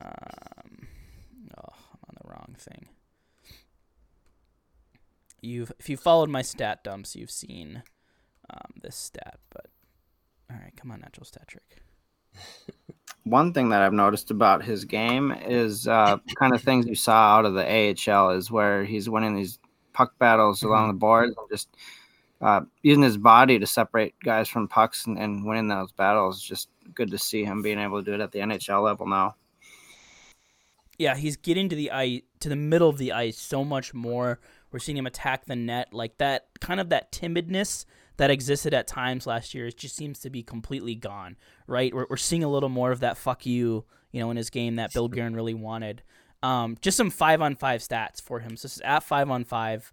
Um, oh, I'm on the wrong thing. You've if you followed my stat dumps, you've seen um, this stat. But all right, come on, natural stat trick. (laughs) One thing that I've noticed about his game is uh, kind of things you saw out of the AHL is where he's winning these puck battles mm-hmm. along the boards and just uh, using his body to separate guys from pucks and, and winning those battles. Just good to see him being able to do it at the NHL level now. Yeah, he's getting to the ice to the middle of the ice so much more. We're seeing him attack the net like that kind of that timidness that existed at times last year. It just seems to be completely gone. Right? We're, we're seeing a little more of that fuck you, you know, in his game that Bill Guerin really wanted. Um, just some five on five stats for him. So this is at five on five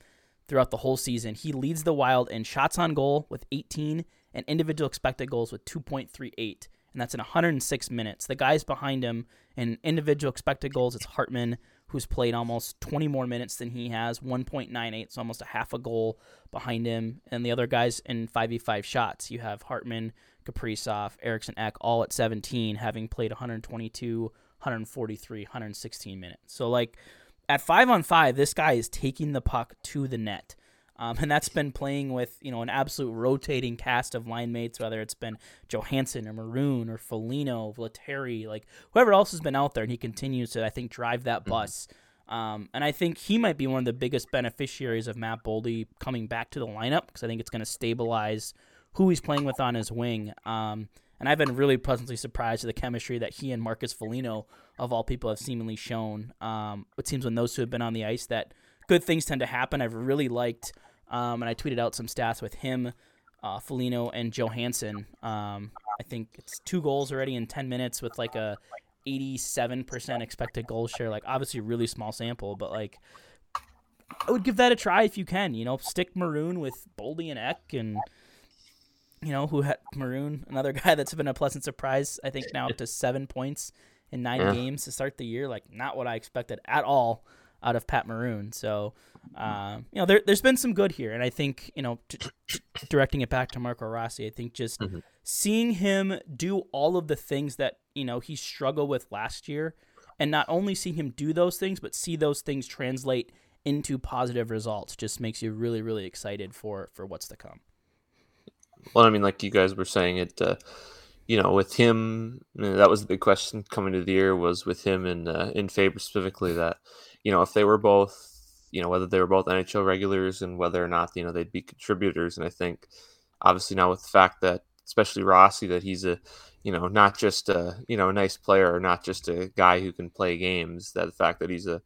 throughout the whole season. He leads the Wild in shots on goal with 18 and individual expected goals with 2.38, and that's in 106 minutes. The guys behind him in individual expected goals, it's Hartman, who's played almost 20 more minutes than he has, 1.98, so almost a half a goal behind him. And the other guys in 5v5 shots, you have Hartman, Kaprizov, Eriksson Ek, all at 17, having played 122, 143, 116 minutes. So, like, at five on five, this guy is taking the puck to the net. Um, and that's been playing with you know an absolute rotating cast of line mates, whether it's been Johansson or Maroon or Foligno, Lettieri, like whoever else has been out there, and he continues to I think drive that mm-hmm. bus. Mm-hmm. Um, and I think he might be one of the biggest beneficiaries of Matt Boldy coming back to the lineup because I think it's going to stabilize who he's playing with on his wing. Um, and I've been really pleasantly surprised at the chemistry that he and Marcus Foligno, of all people, have seemingly shown. Um, it seems when those two have been on the ice that good things tend to happen. I've really liked, um, and I tweeted out some stats with him, uh, Foligno, and Johansson. Um, I think it's two goals already in 10 minutes with like a 87% expected goal share. Like, obviously, really small sample, but like, I would give that a try if you can. You know, stick Maroon with Boldy and Ek and you know, who had Maroon, another (laughs) guy that's been a pleasant surprise. I think now up to seven points in nine yeah. games to start the year. Like not what I expected at all out of Pat Maroon. So, um, you know, there, has been some good here, and I think you know, t- t- directing it back to Marco Rossi, I think just mm-hmm. seeing him do all of the things that you know he struggled with last year, and not only see him do those things, but see those things translate into positive results, just makes you really, really excited for for what's to come. Well, I mean, like you guys were saying, it, uh, you know, with him, that was the big question coming to the year was with him and uh, in Faber specifically that, you know, if they were both, you know, whether they were both NHL regulars and whether or not, you know, they'd be contributors. And I think obviously now with the fact that, especially Rossi, that he's a, you know, not just a, you know, a nice player or not just a guy who can play games, that the fact that he's a,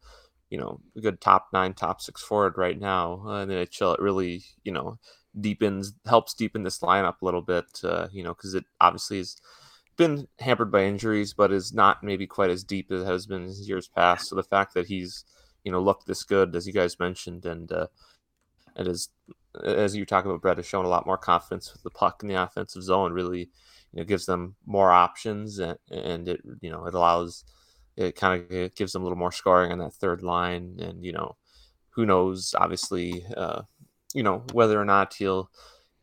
you know, a good top nine, top six forward right now uh, in the NHL, it really, you know, deepens helps deepen this lineup a little bit. Uh, you know, because it obviously has been hampered by injuries, but is not maybe quite as deep as it has been in years past. So the fact that he's you know looked this good, as you guys mentioned, and uh, and is as you talk about, Brett has shown a lot more confidence with the puck in the offensive zone. Really, you know, gives them more options, and, and it you know it allows it kind of gives them a little more scoring on that third line, and you know, who knows? Obviously, uh, you know whether or not he'll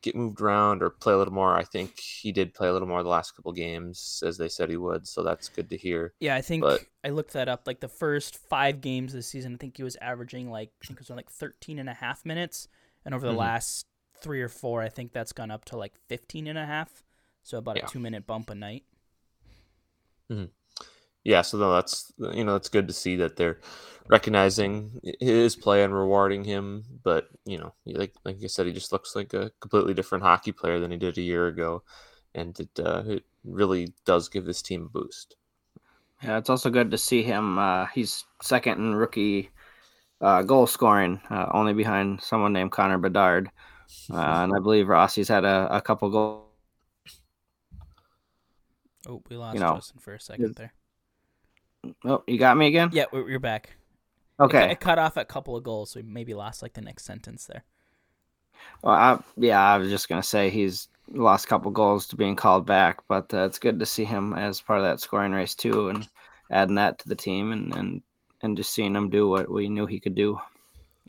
get moved around or play a little more. I think he did play a little more the last couple games, as they said he would. So that's good to hear. Yeah, I think But- I looked that up. Like the first five games this season, I think he was averaging like I think it was like 13 and a half minutes, and over the Mhm. last three or four, I think that's gone up to like 15 and a half. So about Yeah. a two minute bump a night. Yeah, so no, that's you know it's good to see that they're recognizing his play and rewarding him. But you know, like like I said, he just looks like a completely different hockey player than he did a year ago, and it uh, it really does give this team a boost. Yeah, it's also good to see him. Uh, he's second in rookie uh, goal scoring, uh, only behind someone named Connor Bedard. Uh, and I believe Rossi's had a, a couple goals. Oh, we lost know, Justin for a second there. Oh, you got me again? Yeah, we're, you're back. Okay. it cut off a couple of goals, so we maybe lost like the next sentence there. Well, I, yeah, I was just gonna say he's lost a couple goals to being called back, but uh, it's good to see him as part of that scoring race too, and adding that to the team, and and and just seeing him do what we knew he could do.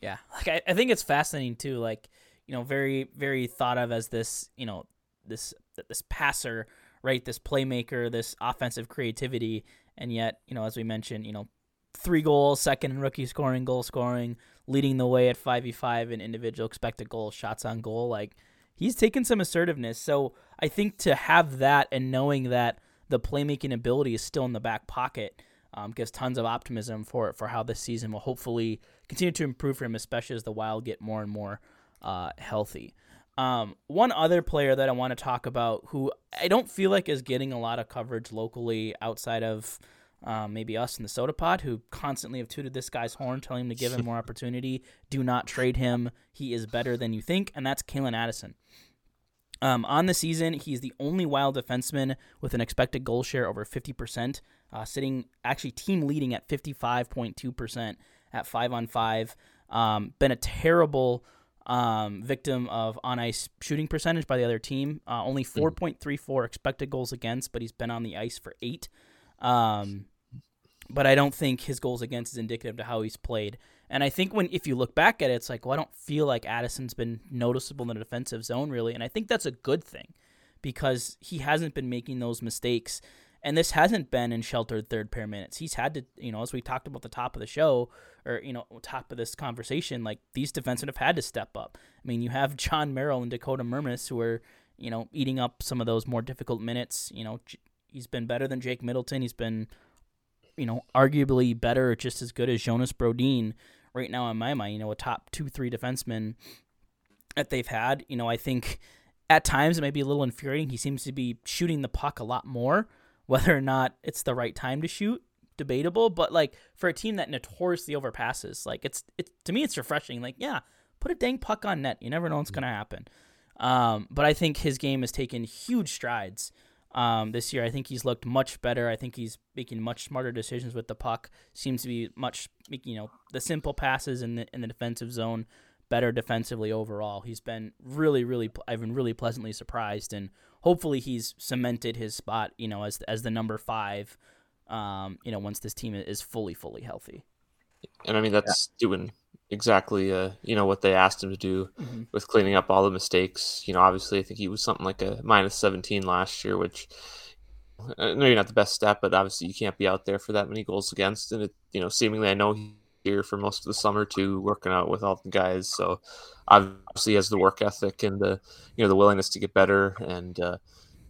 Yeah, like I, I think it's fascinating too. Like you know, very very thought of as this you know this this passer, right? This playmaker, this offensive creativity, and yet you know, as we mentioned, you know, three goals, second in rookie scoring, goal scoring, leading the way at five v five in individual expected goals, shots on goal. Like he's taken some assertiveness. So I think to have that and knowing that the playmaking ability is still in the back pocket um, gives tons of optimism for for how this season will hopefully continue to improve for him, especially as the Wild get more and more uh, healthy. Um, one other player that I want to talk about, who I don't feel like is getting a lot of coverage locally outside of um, maybe us in the Soda Pod, who constantly have tooted this guy's horn, telling him to give him more opportunity. Do not trade him. He is better than you think, and that's Calen Addison. Um, on the season, he's the only Wild defenseman with an expected goal share over 50%, uh, sitting actually team leading at 55.2% at 5 on 5. Um, been a terrible um, victim of on ice shooting percentage by the other team. Uh, only 4.34 expected goals against, but he's been on the ice for eight. Um, but I don't think his goals against is indicative to how he's played. And I think when if you look back at it, it's like, well, I don't feel like Addison's been noticeable in the defensive zone really, and I think that's a good thing because he hasn't been making those mistakes. And this hasn't been in sheltered third pair minutes. He's had to, you know, as we talked about the top of the show, or you know, top of this conversation, like these defensemen have had to step up. I mean, you have (laughs) Jon Merrill and Dakota Mermis who are, you know, eating up some of those more difficult minutes. You know, he's been better than Jake Middleton. He's been, you know, arguably better, just as good as Jonas Brodin right now in my mind. You know, a top two, three defenseman that they've had. You know, I think at times it may be a little infuriating. He seems to be shooting the puck a lot more. Whether or not it's the right time to shoot, debatable. But like for a team that notoriously overpasses, like it's it's to me it's refreshing. Like yeah, put a dang puck on net. You never know what's gonna happen. Um, but I think his game has taken huge strides um, this year. I think he's looked much better. I think he's making much smarter decisions with the puck. Seems to be much making you know the simple passes in the in the defensive zone better defensively overall. He's been really, really, I've been really pleasantly surprised, and hopefully he's cemented his spot, you know, as as the number five, um, you know, once this team is fully, fully healthy. And I mean that's doing exactly uh you know what they asked him to do Mhm. with cleaning up all the mistakes. You know, obviously I think he was something like a minus 17 last year, which uh, maybe not the best step, but obviously you can't be out there for that many goals against. And it, you know, seemingly I know he's here for most of the summer too, working out with all the guys. So obviously has the work ethic and the you know the willingness to get better and. uh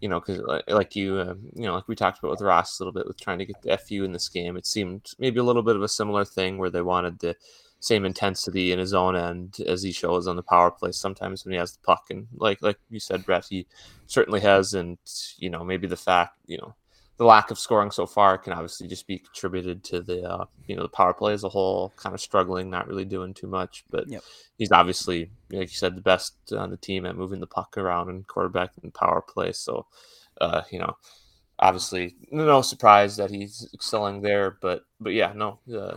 you know, because like you, uh, you know, like we talked about with Ross a little bit with trying to get the FU in this game, it seemed maybe a little bit of a similar thing where they wanted the same intensity in his own end as he shows on the power play sometimes when he has the puck. And like like you said, Brett, he certainly has. And you know, maybe the fact, you know, the lack of scoring so far can obviously just be contributed to the uh, you know the power play as a whole kind of struggling, not really doing too much. But Yep. he's obviously, like you said, the best on the team at moving the puck around and quarterback and power play. So, uh, you know, obviously, no surprise that he's excelling there. But but yeah, no, uh,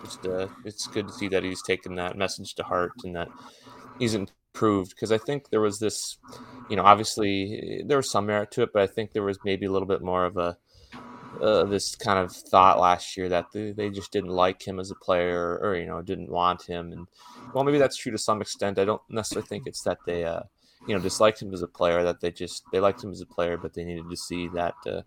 just uh, it's good to see that he's taken that message to heart and that he's improved because I think there was this, you know, obviously there was some merit to it, but I think there was maybe a little bit more of a uh, this kind of thought last year that they, they just didn't like him as a player or, you know didn't want him and well maybe that's true to some extent. I don't necessarily think it's that they uh, you know disliked him as a player that they just they liked him as a player but they needed to see that uh,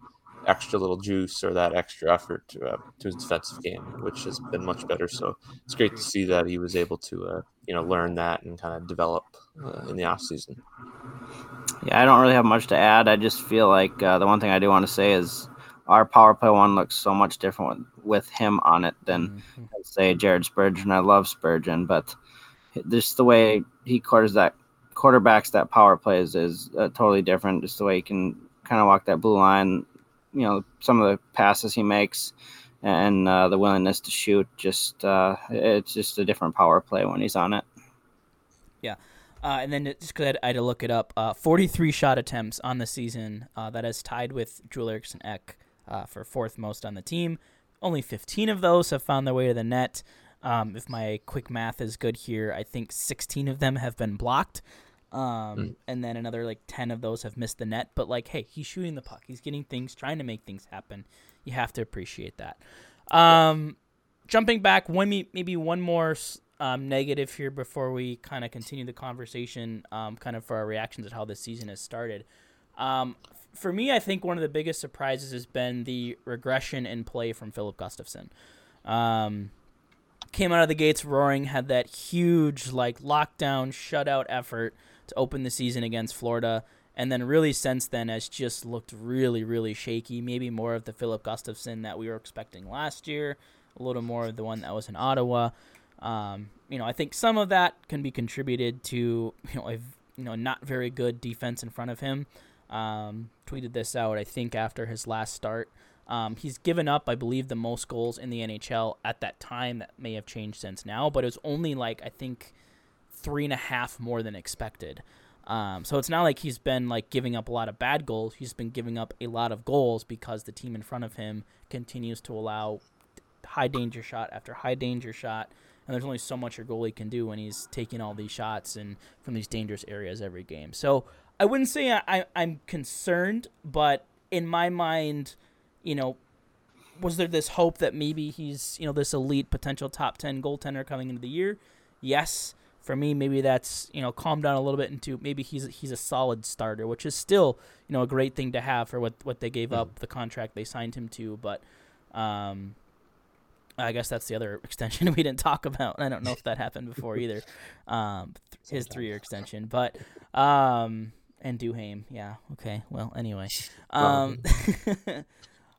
extra little juice or that extra effort to, uh, to his defensive game, which has been much better. So it's great to see that he was able to, uh, you know, learn that and kind of develop uh, in the off season. Yeah, I don't really have much to add. I just feel like uh, the one thing I do want to say is our power play one looks so much different with, with him on it than say Jared Spurgeon. I love Spurgeon, but just the way he quarters that quarterbacks that power plays is uh, totally different. Just the way he can kind of walk that blue line, you know, some of the passes he makes and uh, the willingness to shoot. Just uh, it's just a different power play when he's on it. Yeah. Uh, and then just because I had to look it up, uh, 43 shot attempts on the season. Uh, that is tied with Joel Eriksson Ek uh, for fourth most on the team. Only 15 of those have found their way to the net. Um, if my quick math is good here, I think 16 of them have been blocked. Um, And then another like 10 of those have missed the net. But like, hey, he's shooting the puck. He's getting things, trying to make things happen. You have to appreciate that. Um, jumping back, one maybe one more um, negative here before we kind of continue the conversation, um, kind of for our reactions at how this season has started. Um, for me, I think one of the biggest surprises has been the regression in play from Filip Gustavsson. Um, came out of the gates roaring, had that huge like lockdown shutout effort to open the season against Florida, and then really since then has just looked really really shaky. Maybe more of the Filip Gustavsson that we were expecting last year, a little more of the one that was in Ottawa. Um, you know, I think some of that can be contributed to you know a you know not very good defense in front of him. Um, tweeted this out I think after his last start. Um, he's given up, I believe, the most goals in the NHL at that time. That may have changed since now, but it was only like I think three and a half more than expected. Um, so it's not like he's been like giving up a lot of bad goals. He's been giving up a lot of goals because the team in front of him continues to allow high danger shot after high danger shot. And there's only so much your goalie can do when he's taking all these shots and from these dangerous areas every game. So I wouldn't say I, I'm concerned, but in my mind, you know, was there this hope that maybe he's you know this elite potential top 10 goaltender coming into the year yes for me maybe that's you know calmed down a little bit into maybe he's he's a solid starter which is still you know a great thing to have for what what they gave up the contract they signed him to but um I guess that's the other (laughs) extension we didn't talk about. I don't know if that happened before either. (laughs) Um, th- his three-year extension, but um, and Duhaime, yeah, okay. Well, anyway, (laughs) um,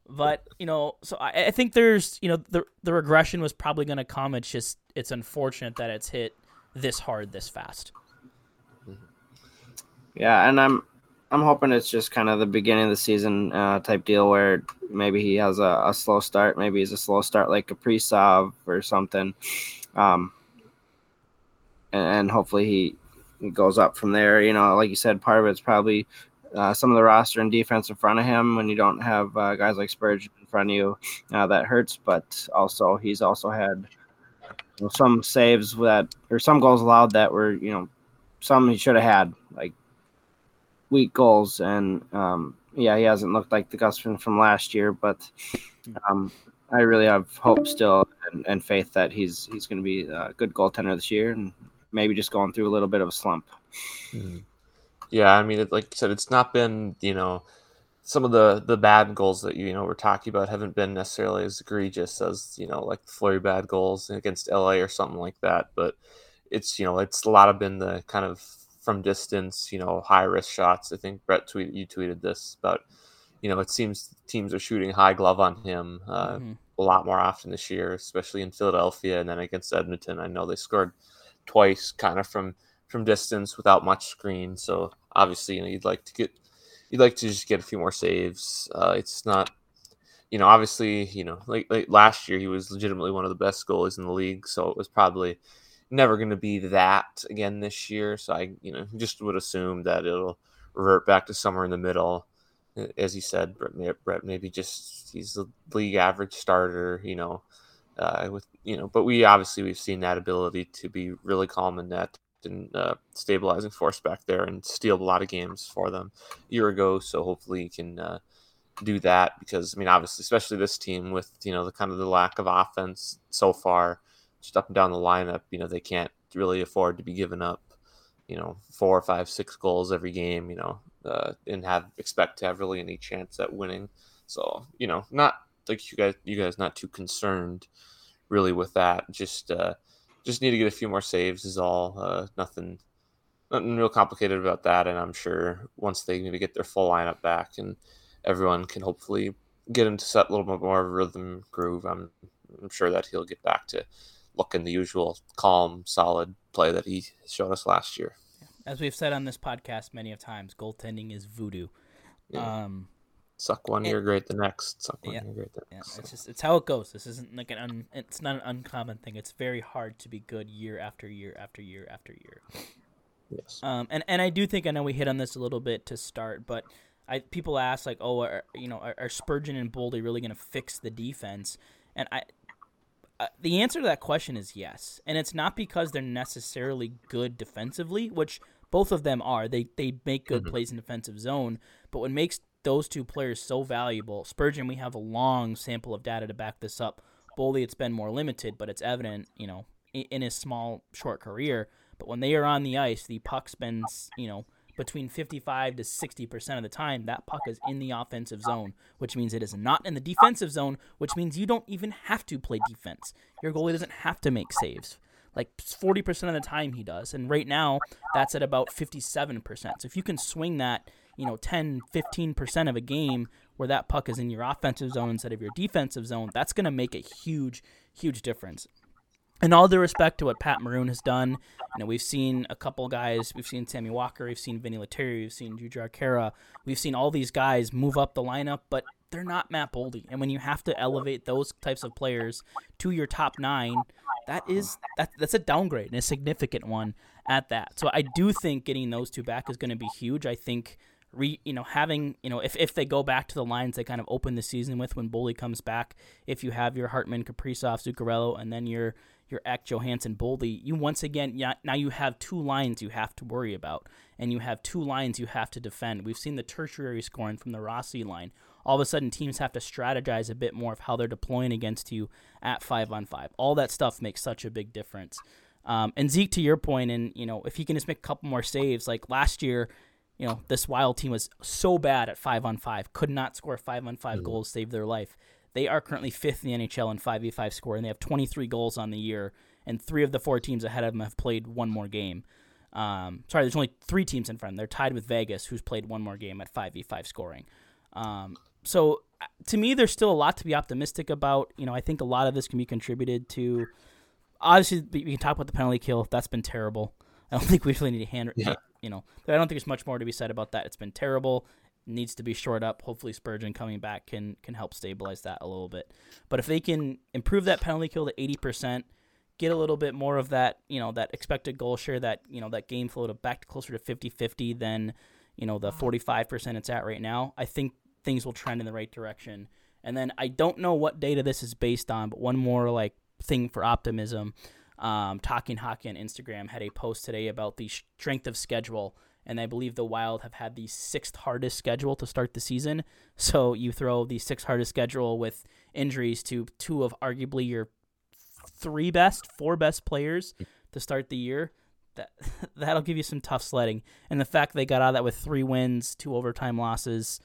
but you know, so I, I think there's you know the the regression was probably going to come. It's just it's unfortunate that it's hit this hard this fast. Yeah, and I'm I'm hoping it's just kind of the beginning of the season uh, type deal where maybe he has a, a slow start, maybe he's a slow start like Kaprizov or something, um, and, and hopefully he, he goes up from there. You know, like you said, part of it's probably uh, some of the roster and defense in front of him when you don't have uh, guys like Spurgeon in front of you. Uh, that hurts, but also he's also had you know, some saves that or some goals allowed that were you know some he should have had like weak goals and um, yeah he hasn't looked like the Gustavsson from last year but um, I really have hope still and, and faith that he's he's going to be a good goaltender this year and maybe just going through a little bit of a slump. Yeah, I mean, it, like you said, it's not been you know some of the the bad goals that you know we're talking about haven't been necessarily as egregious as you know like the flurry bad goals against LA or something like that. But it's you know it's a lot of been the kind of from distance, you know, high risk shots. I think Brett tweeted you tweeted this about you know it seems teams are shooting high glove on him uh, Mhm. a lot more often this year, especially in Philadelphia and then against Edmonton. I know they scored twice, kind of from from distance without much screen. So obviously, you know, you'd like to get you'd like to just get a few more saves. Uh, it's not, you know, obviously, you know, like, like last year he was legitimately one of the best goalies in the league, so it was probably never going to be that again this year. So I, you know, just would assume that it'll revert back to somewhere in the middle. As you said, Brett, maybe just he's the league average starter, you know, uh, with you know, but we obviously we've seen that ability to be really calm in net and uh, stabilizing force back there and steal a lot of games for them a year ago. So hopefully he can uh, do that because I mean, obviously, especially this team with you know the kind of the lack of offense so far, just up and down the lineup, you know they can't really afford to be giving up, you know, four, five, six goals every game, you know, uh, and have expect to have really any chance at winning. So you know, not like you guys, you guys not too concerned really with that. Just uh, just need to get a few more saves is all. Uh, nothing, nothing real complicated about that. And I'm sure once they maybe get their full lineup back and everyone can hopefully get him to set a little bit more rhythm groove, I'm, I'm sure that he'll get back to looking the usual calm, solid play that he showed us last year. As we've said on this podcast many of times, goaltending is voodoo. Yeah. Um, suck one year great the next suck one yeah, year great the next. Yeah, it's just it's how it goes. This isn't like an un, it's not an uncommon thing. It's very hard to be good year after year after year after year. Yes. Um and and I do think I know we hit on this a little bit to start, but I people ask like, "Oh, are, you know, are, are Spurgeon and Boldy really going to fix the defense?" And I uh, the answer to that question is yes. And it's not because they're necessarily good defensively, which both of them are. They they make good mm-hmm. plays in defensive zone, but what makes those two players so valuable. Spurgeon, we have a long sample of data to back this up. Boldy, it's been more limited, but it's evident, you know, in his small, short career. But when they are on the ice, the puck spends, you know, between 55 to 60% of the time, that puck is in the offensive zone, which means it is not in the defensive zone, which means you don't even have to play defense. Your goalie doesn't have to make saves. Like 40% of the time he does. And right now, that's at about 57%. So if you can swing that you know 10 15% of a game where that puck is in your offensive zone instead of your defensive zone that's going to make a huge huge difference and all due respect to what Pat Maroon has done, you know, we've seen a couple guys. We've seen Sammy Walker. We've seen Vinny Lettieri. We've seen Jujhar Khaira. We've seen all these guys move up the lineup, but they're not Matt Boldy. And when you have to elevate those types of players to your top nine, that is that, that's a downgrade and a significant one at that. So I do think getting those two back is going to be huge. I think re, you know, having, you know, if, if they go back to the lines they kind of open the season with when Boldy comes back, if you have your Hartman, Kaprizov, Zuccarello, and then your your Ek, Johansson, Boldy, you once again, yeah, now you have two lines you have to worry about, and you have two lines you have to defend. We've seen the tertiary scoring from the Rossi line. All of a sudden, teams have to strategize a bit more of how they're deploying against you at five on five. All that stuff makes such a big difference. Um, and Zeke, to your point, and you know, if he can just make a couple more saves, like last year, you know, this Wild team was so bad at five on five, could not score five on 5 mm-hmm. goals, save their life. They are currently fifth in the NHL in 5v5 score, and they have 23 goals on the year, and three of the four teams ahead of them have played one more game. Um, sorry, there's only three teams in front. They're tied with Vegas, who's played one more game at 5v5 scoring. Um, so uh, to me, there's still a lot to be optimistic about. You know, I think a lot of this can be contributed to. Obviously, we can talk about the penalty kill. That's been terrible. I don't (laughs) think we really need to hand, yeah you know, I don't think there's much more to be said about that. It's been terrible. Needs to be shored up. Hopefully, Spurgeon coming back can can help stabilize that a little bit. But if they can improve that penalty kill to eighty percent, get a little bit more of that, you know, that expected goal share, that you know, that game flow to back closer to 50-50 than you know the forty five percent it's at right now, I think things will trend in the right direction. And then I don't know what data this is based on, but one more like thing for optimism um, Talking Hockey on Instagram had a post today about the strength of schedule, and I believe the Wild have had the sixth hardest schedule to start the season. So you throw the sixth hardest schedule with injuries to two of arguably your three best, four best players to start the year. That (laughs) that'll give you some tough sledding, and the fact they got out of that with three wins, two overtime losses,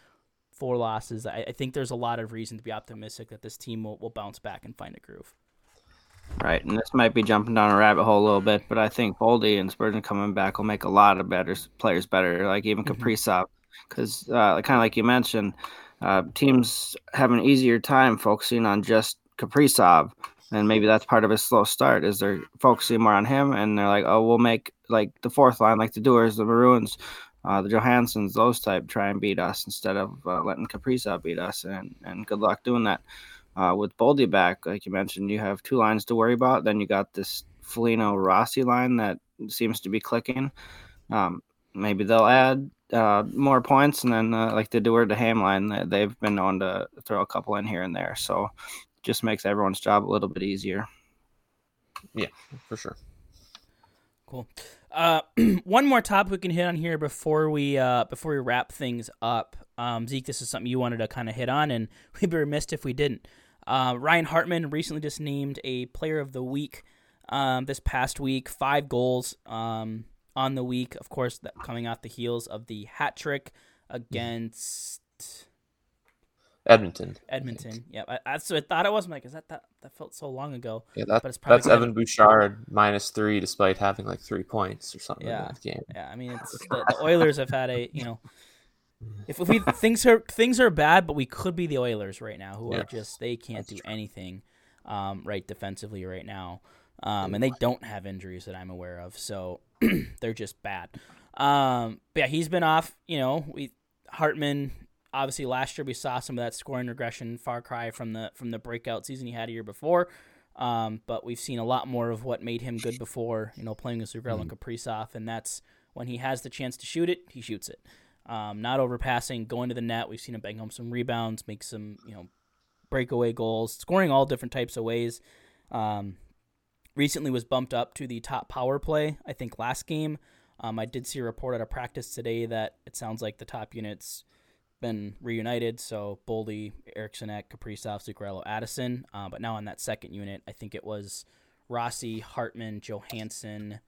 four losses, I, I think there's a lot of reason to be optimistic that this team will, will bounce back and find a groove. Right, and this might be jumping down a rabbit hole a little bit, but I think Boldy and Spurgeon coming back will make a lot of better players better, like even mm-hmm. Kaprizov, because uh, kind of like you mentioned, uh, teams have an easier time focusing on just Kaprizov, and maybe that's part of a slow start is they're focusing more on him, and they're like, oh, we'll make like the fourth line, like the Dewars, the Maroons, uh, the Johanssons, those type, try and beat us instead of uh, letting Kaprizov beat us. And, and good luck doing that. Uh, with Boldy back, like you mentioned, you have two lines to worry about. Then you got this Foligno Rossi line that seems to be clicking. Um, maybe they'll add uh, more points, and then uh, like the Dewar to Ham line, they've been known to throw a couple in here and there. So just makes everyone's job a little bit easier. Yeah, for sure. Cool. Uh, (clears throat) one more topic we can hit on here before we uh, before we wrap things up. Um, Zeke, this is something you wanted to kind of hit on, and (laughs) we'd be remiss if we didn't. Uh, Ryan Hartman recently just named a Player of the Week um, this past week. Five goals um, on the week, of course, that coming off the heels of the hat trick against Edmonton. Edmonton. Yeah, I, that's what I thought it was. I'm like, is that that? That felt so long ago. Yeah, that, but it's probably that's Evan Bouchard minus three, despite having like three points or something yeah. in that game. Yeah, I mean, it's (laughs) the, the Oilers have had a you know, if, if we (laughs) things are things are bad, but we could be the Oilers right now, who yeah. are just they can't that's do true. anything, um, right defensively right now, um, and they don't have injuries that I'm aware of, so (clears throat) they're just bad. Um, but yeah, he's been off. You know, we Hartman obviously last year we saw some of that scoring regression, far cry from the from the breakout season he had a year before. Um, but we've seen a lot more of what made him good before, you know, playing with Zuccarello mm. and Kaprizov, and that's when he has the chance to shoot it, he shoots it. Um, not overpassing, going to the net. We've seen him bang home some rebounds, make some, you know, breakaway goals, scoring all different types of ways. Um, recently was bumped up to the top power play, I think last game. Um, I did see a report at a practice today that it sounds like the top units been reunited. So Boldy, Eriksson Ek, Kaprizov, Zuccarello, Addison. Uh, but now on that second unit, I think it was Rossi, Hartman, Johansson,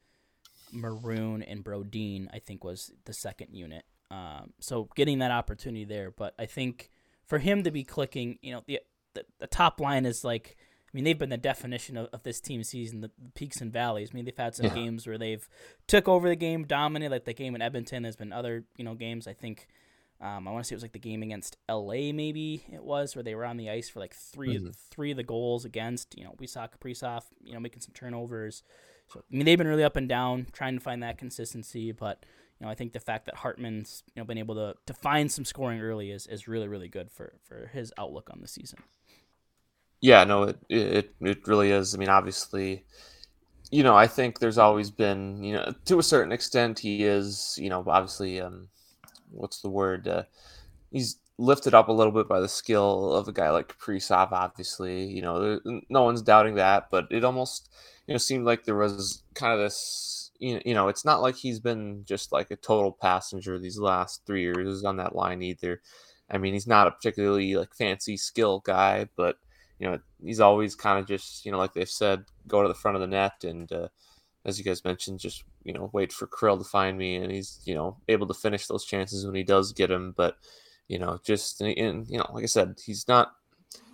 Maroon, and Brodin, I think was the second unit. Um, so getting that opportunity there. But I think for him to be clicking, you know, the, the, the top line is like, I mean, they've been the definition of, of this team season, the, peaks and valleys. I mean, they've had some yeah. games where they've took over the game, dominated, like the game in Edmonton. There's been other, you know, games. I think um, I want to say it was like the game against LA, maybe it was, where they were on the ice for like 3 mm-hmm. three of the goals against. You know, we saw Kaprizov, you know, making some turnovers. So I mean, they've been really up and down, trying to find that consistency. But you know, I think the fact that Hartman's you know been able to to find some scoring early is, is really really good for for his outlook on the season. Yeah, no, it it it really is. I mean, obviously, you know, I think there's always been, you know, to a certain extent, he is, you know, obviously. Um, what's the word? Uh, he's lifted up a little bit by the skill of a guy like Kaprizov. Obviously, you know, no one's doubting that, but it almost you know seemed like there was kind of this. You know, it's not like he's been just like a total passenger these last three years on that line either. I mean, he's not a particularly like fancy skill guy, but you know, he's always kind of just you know, like they've said, go to the front of the net and uh, as you guys mentioned, just you know wait for Krill to find me, and he's you know able to finish those chances when he does get them. But you know, just and you know, like I said, he's not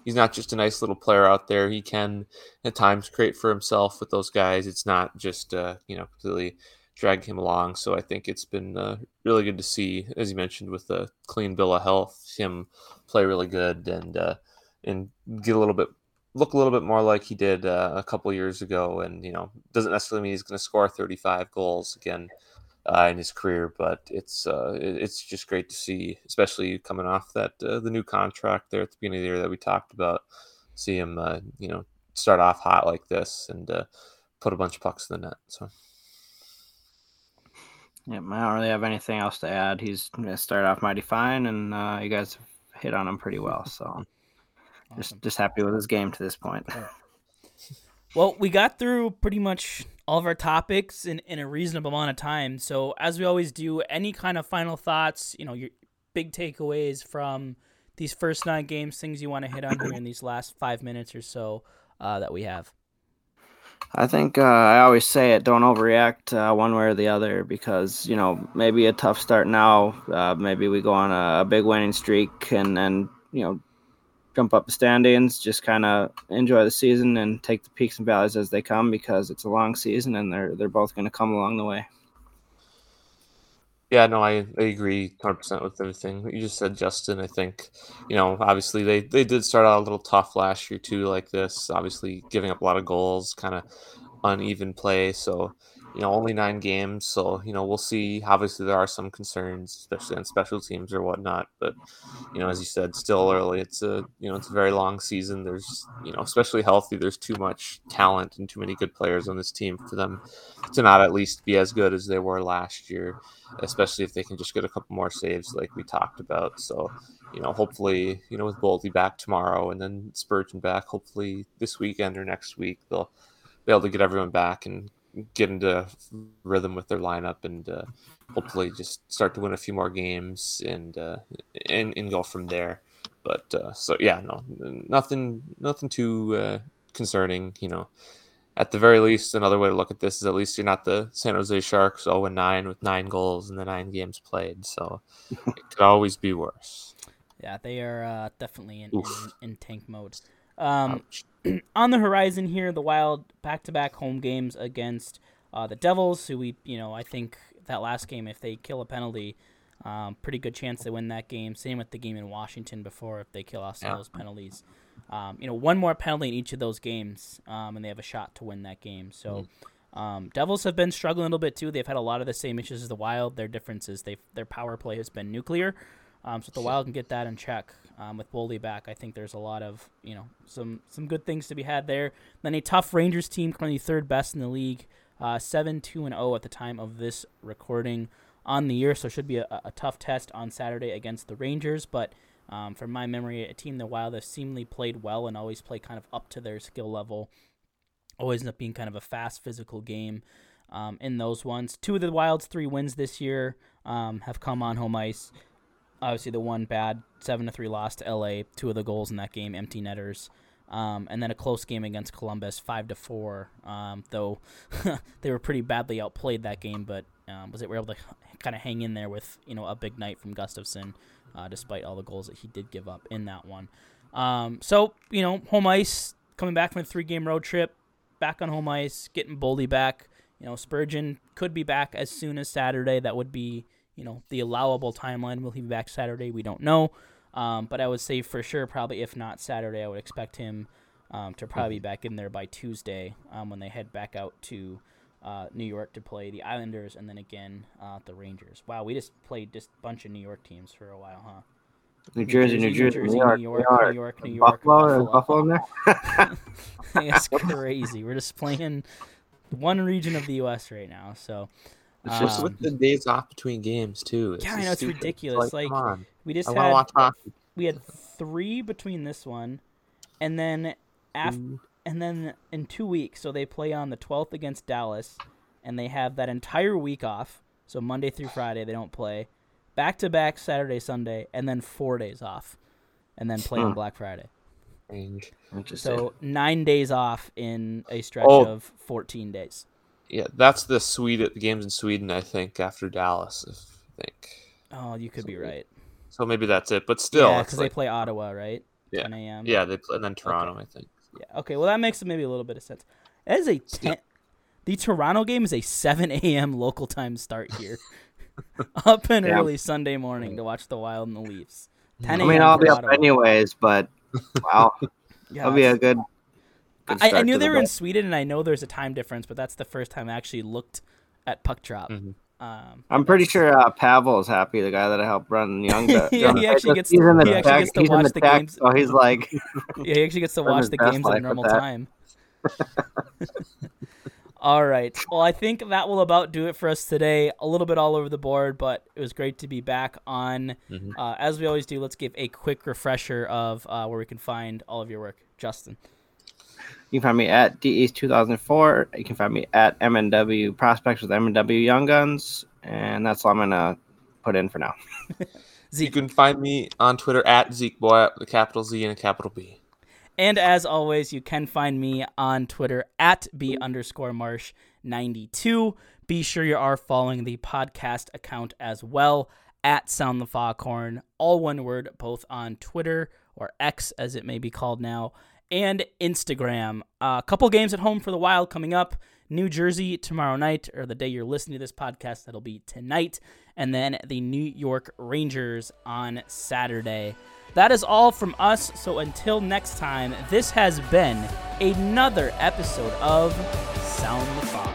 he's not just a nice little player out there. He can at times create for himself with those guys. It's not just uh, you know completely drag him along. So I think it's been uh, really good to see, as you mentioned, with the clean bill of health, him play really good and uh, and get a little bit look a little bit more like he did uh, a couple years ago. And, you know, doesn't necessarily mean he's going to score 35 goals again uh, in his career, but it's uh, it's just great to see, especially coming off that uh, the new contract there at the beginning of the year that we talked about. See him, uh, you know, start off hot like this and uh, put a bunch of pucks in the net. So. Yeah, I don't really have anything else to add. He's going to start off mighty fine, and you guys hit on him pretty well. (laughs) So Awesome. Just just happy with his game to this point. Well, we got through pretty much all of our topics in, in a reasonable amount of time. So, as we always do, any kind of final thoughts, you know, your big takeaways from these first nine games, things you want to hit on here in these last five minutes or so uh, that we have? I think uh, I always say it: don't overreact uh, one way or the other, because you know maybe a tough start now, uh, maybe we go on a, a, big winning streak, and then, you know jump up the standings, just kind of enjoy the season and take the peaks and valleys as they come because it's a long season and they're they're both going to come along the way. Yeah, no, I, I agree 100% with everything you just said, Justin. I think, you know, obviously they, they did start out a little tough last year, too, like this. Obviously, giving up a lot of goals, kind of uneven play. So, you know, only nine games, so you know we'll see. Obviously, there are some concerns, especially on special teams or whatnot. But you know, as you said, still early. It's a you know it's a very long season. There's you know, especially healthy. There's too much talent and too many good players on this team for them to not at least be as good as they were last year. Especially if they can just get a couple more saves, like we talked about. So you know, hopefully, you know, with Boldy back tomorrow and then Spurgeon back, hopefully this weekend or next week they'll be able to get everyone back and get into rhythm with their lineup and uh, hopefully just start to win a few more games and uh, and, and go from there. But uh, so yeah, no, nothing, nothing too uh, concerning. You know, at the very least, another way to look at this is at least you're not the San Jose Sharks 0 and 9 with nine goals in the nine games played. So it could always be worse. Yeah, they are uh, definitely in, in, in tank mode. Um, (clears throat) on the horizon here, the Wild back-to-back home games against uh, the Devils, who we, you know, I think that last game, if they kill a penalty, um, pretty good chance they win that game. Same with the game in Washington before, if they kill off some yeah. those penalties. Um, you know, one more penalty in each of those games, um, and they have a shot to win that game. So, mm. um, Devils have been struggling a little bit too. They've had a lot of the same issues as the Wild. Their difference is they their power play has been nuclear. Um, so if the Wild can get that in check um, with Boldy back, I think there's a lot of you know some some good things to be had there. Then a tough Rangers team, currently third best in the league, uh, seven two and zero oh at the time of this recording on the year. So should be a, a tough test on Saturday against the Rangers. But um, from my memory, a team the Wild have seemingly played well and always play kind of up to their skill level. Always end up being kind of a fast physical game. Um, in those ones, two of the Wild's three wins this year um, have come on home ice obviously the one bad seven to three loss to LA. Two of the goals in that game empty netters. Um, and then a close game against Columbus, five to four. Um, though (laughs) they were pretty badly outplayed that game, but um, was it were able to kind of hang in there with you know a big night from Gustavsson, uh, despite all the goals that he did give up in that one. Um, so you know, home ice coming back from a three game road trip, back on home ice, getting Boldy back. You know, Spurgeon could be back as soon as Saturday. That would be you know, the allowable timeline. Will he be back Saturday? We don't know. Um, but I would say for sure, probably if not Saturday, I would expect him um, to probably be back in there by Tuesday um, when they head back out to uh, New York to play the Islanders and then again uh, the Rangers. Wow, we just played just a bunch of New York teams for a while, huh? New Jersey, New Jersey, New, Jersey, New, York, New York, New York, New York, Buffalo, Buffalo, Buffalo in there. (laughs) it's crazy. We're just playing one region of the U.S. right now, so it's just um, with the days off between games too. It's yeah, I know it's stupid. ridiculous. Like, like we just I had we had three between this one, and then after mm. and then in two weeks, so they play on the twelfth against Dallas, and they have that entire week off. So Monday through Friday they don't play, back to back Saturday Sunday, and then four days off, and then play on Black Friday. So nine days off in a stretch oh. of fourteen days yeah, that's the Sweden the games in Sweden. I think after Dallas. if I think. Oh, you could so, be right. So maybe that's it, but still, yeah, because like, they play Ottawa, right? Yeah. 10 a.m. Yeah, they play, and then Toronto, okay. I think. Yeah. Okay. Well, that makes maybe a little bit of sense. That is a ten. The Toronto game is a 7 a.m. local time start here. (laughs) up and yeah. early Sunday morning to watch the Wild and the Leafs. (laughs) 10 I mean, I'll be up anyways, but wow, (laughs) yeah, that'll be a good I, I, knew they were in Sweden, and I know there's a time difference, but that's the first time I actually looked at puck drop. Mm-hmm. Um, I'm pretty sure uh, Pavel is happy. The guy that I helped run (laughs) Young. yeah, he actually gets. He's in the he actually gets to he's watch the, the games. So he's like, (laughs) yeah, he actually gets to (laughs) watch the games at a normal time. all right. Well, I think that will about do it for us today. A little bit all over the board, but it was great to be back on. Mm-hmm. Uh, as we always do, let's give a quick refresher of uh, where we can find all of your work, Justin. You can find me at DEast2004. You can find me at MNW Prospects with MNW Young Guns. And that's all I'm going to put in for now. (laughs) (laughs) Zeke. You can find me on Twitter at ZekeBoy with a capital Z and a capital B. And as always, you can find me on Twitter at B underscore Marsh 92. Be sure you are following the podcast account as well at Sound the Foghorn, all one word, both on Twitter or X as it may be called now, and Instagram. A uh, couple games at home for the Wild coming up. New Jersey tomorrow night, or the day you're listening to this podcast, that'll be tonight. And then the New York Rangers on Saturday. That is all from us. So until next time, this has been another episode of Sound the Fog.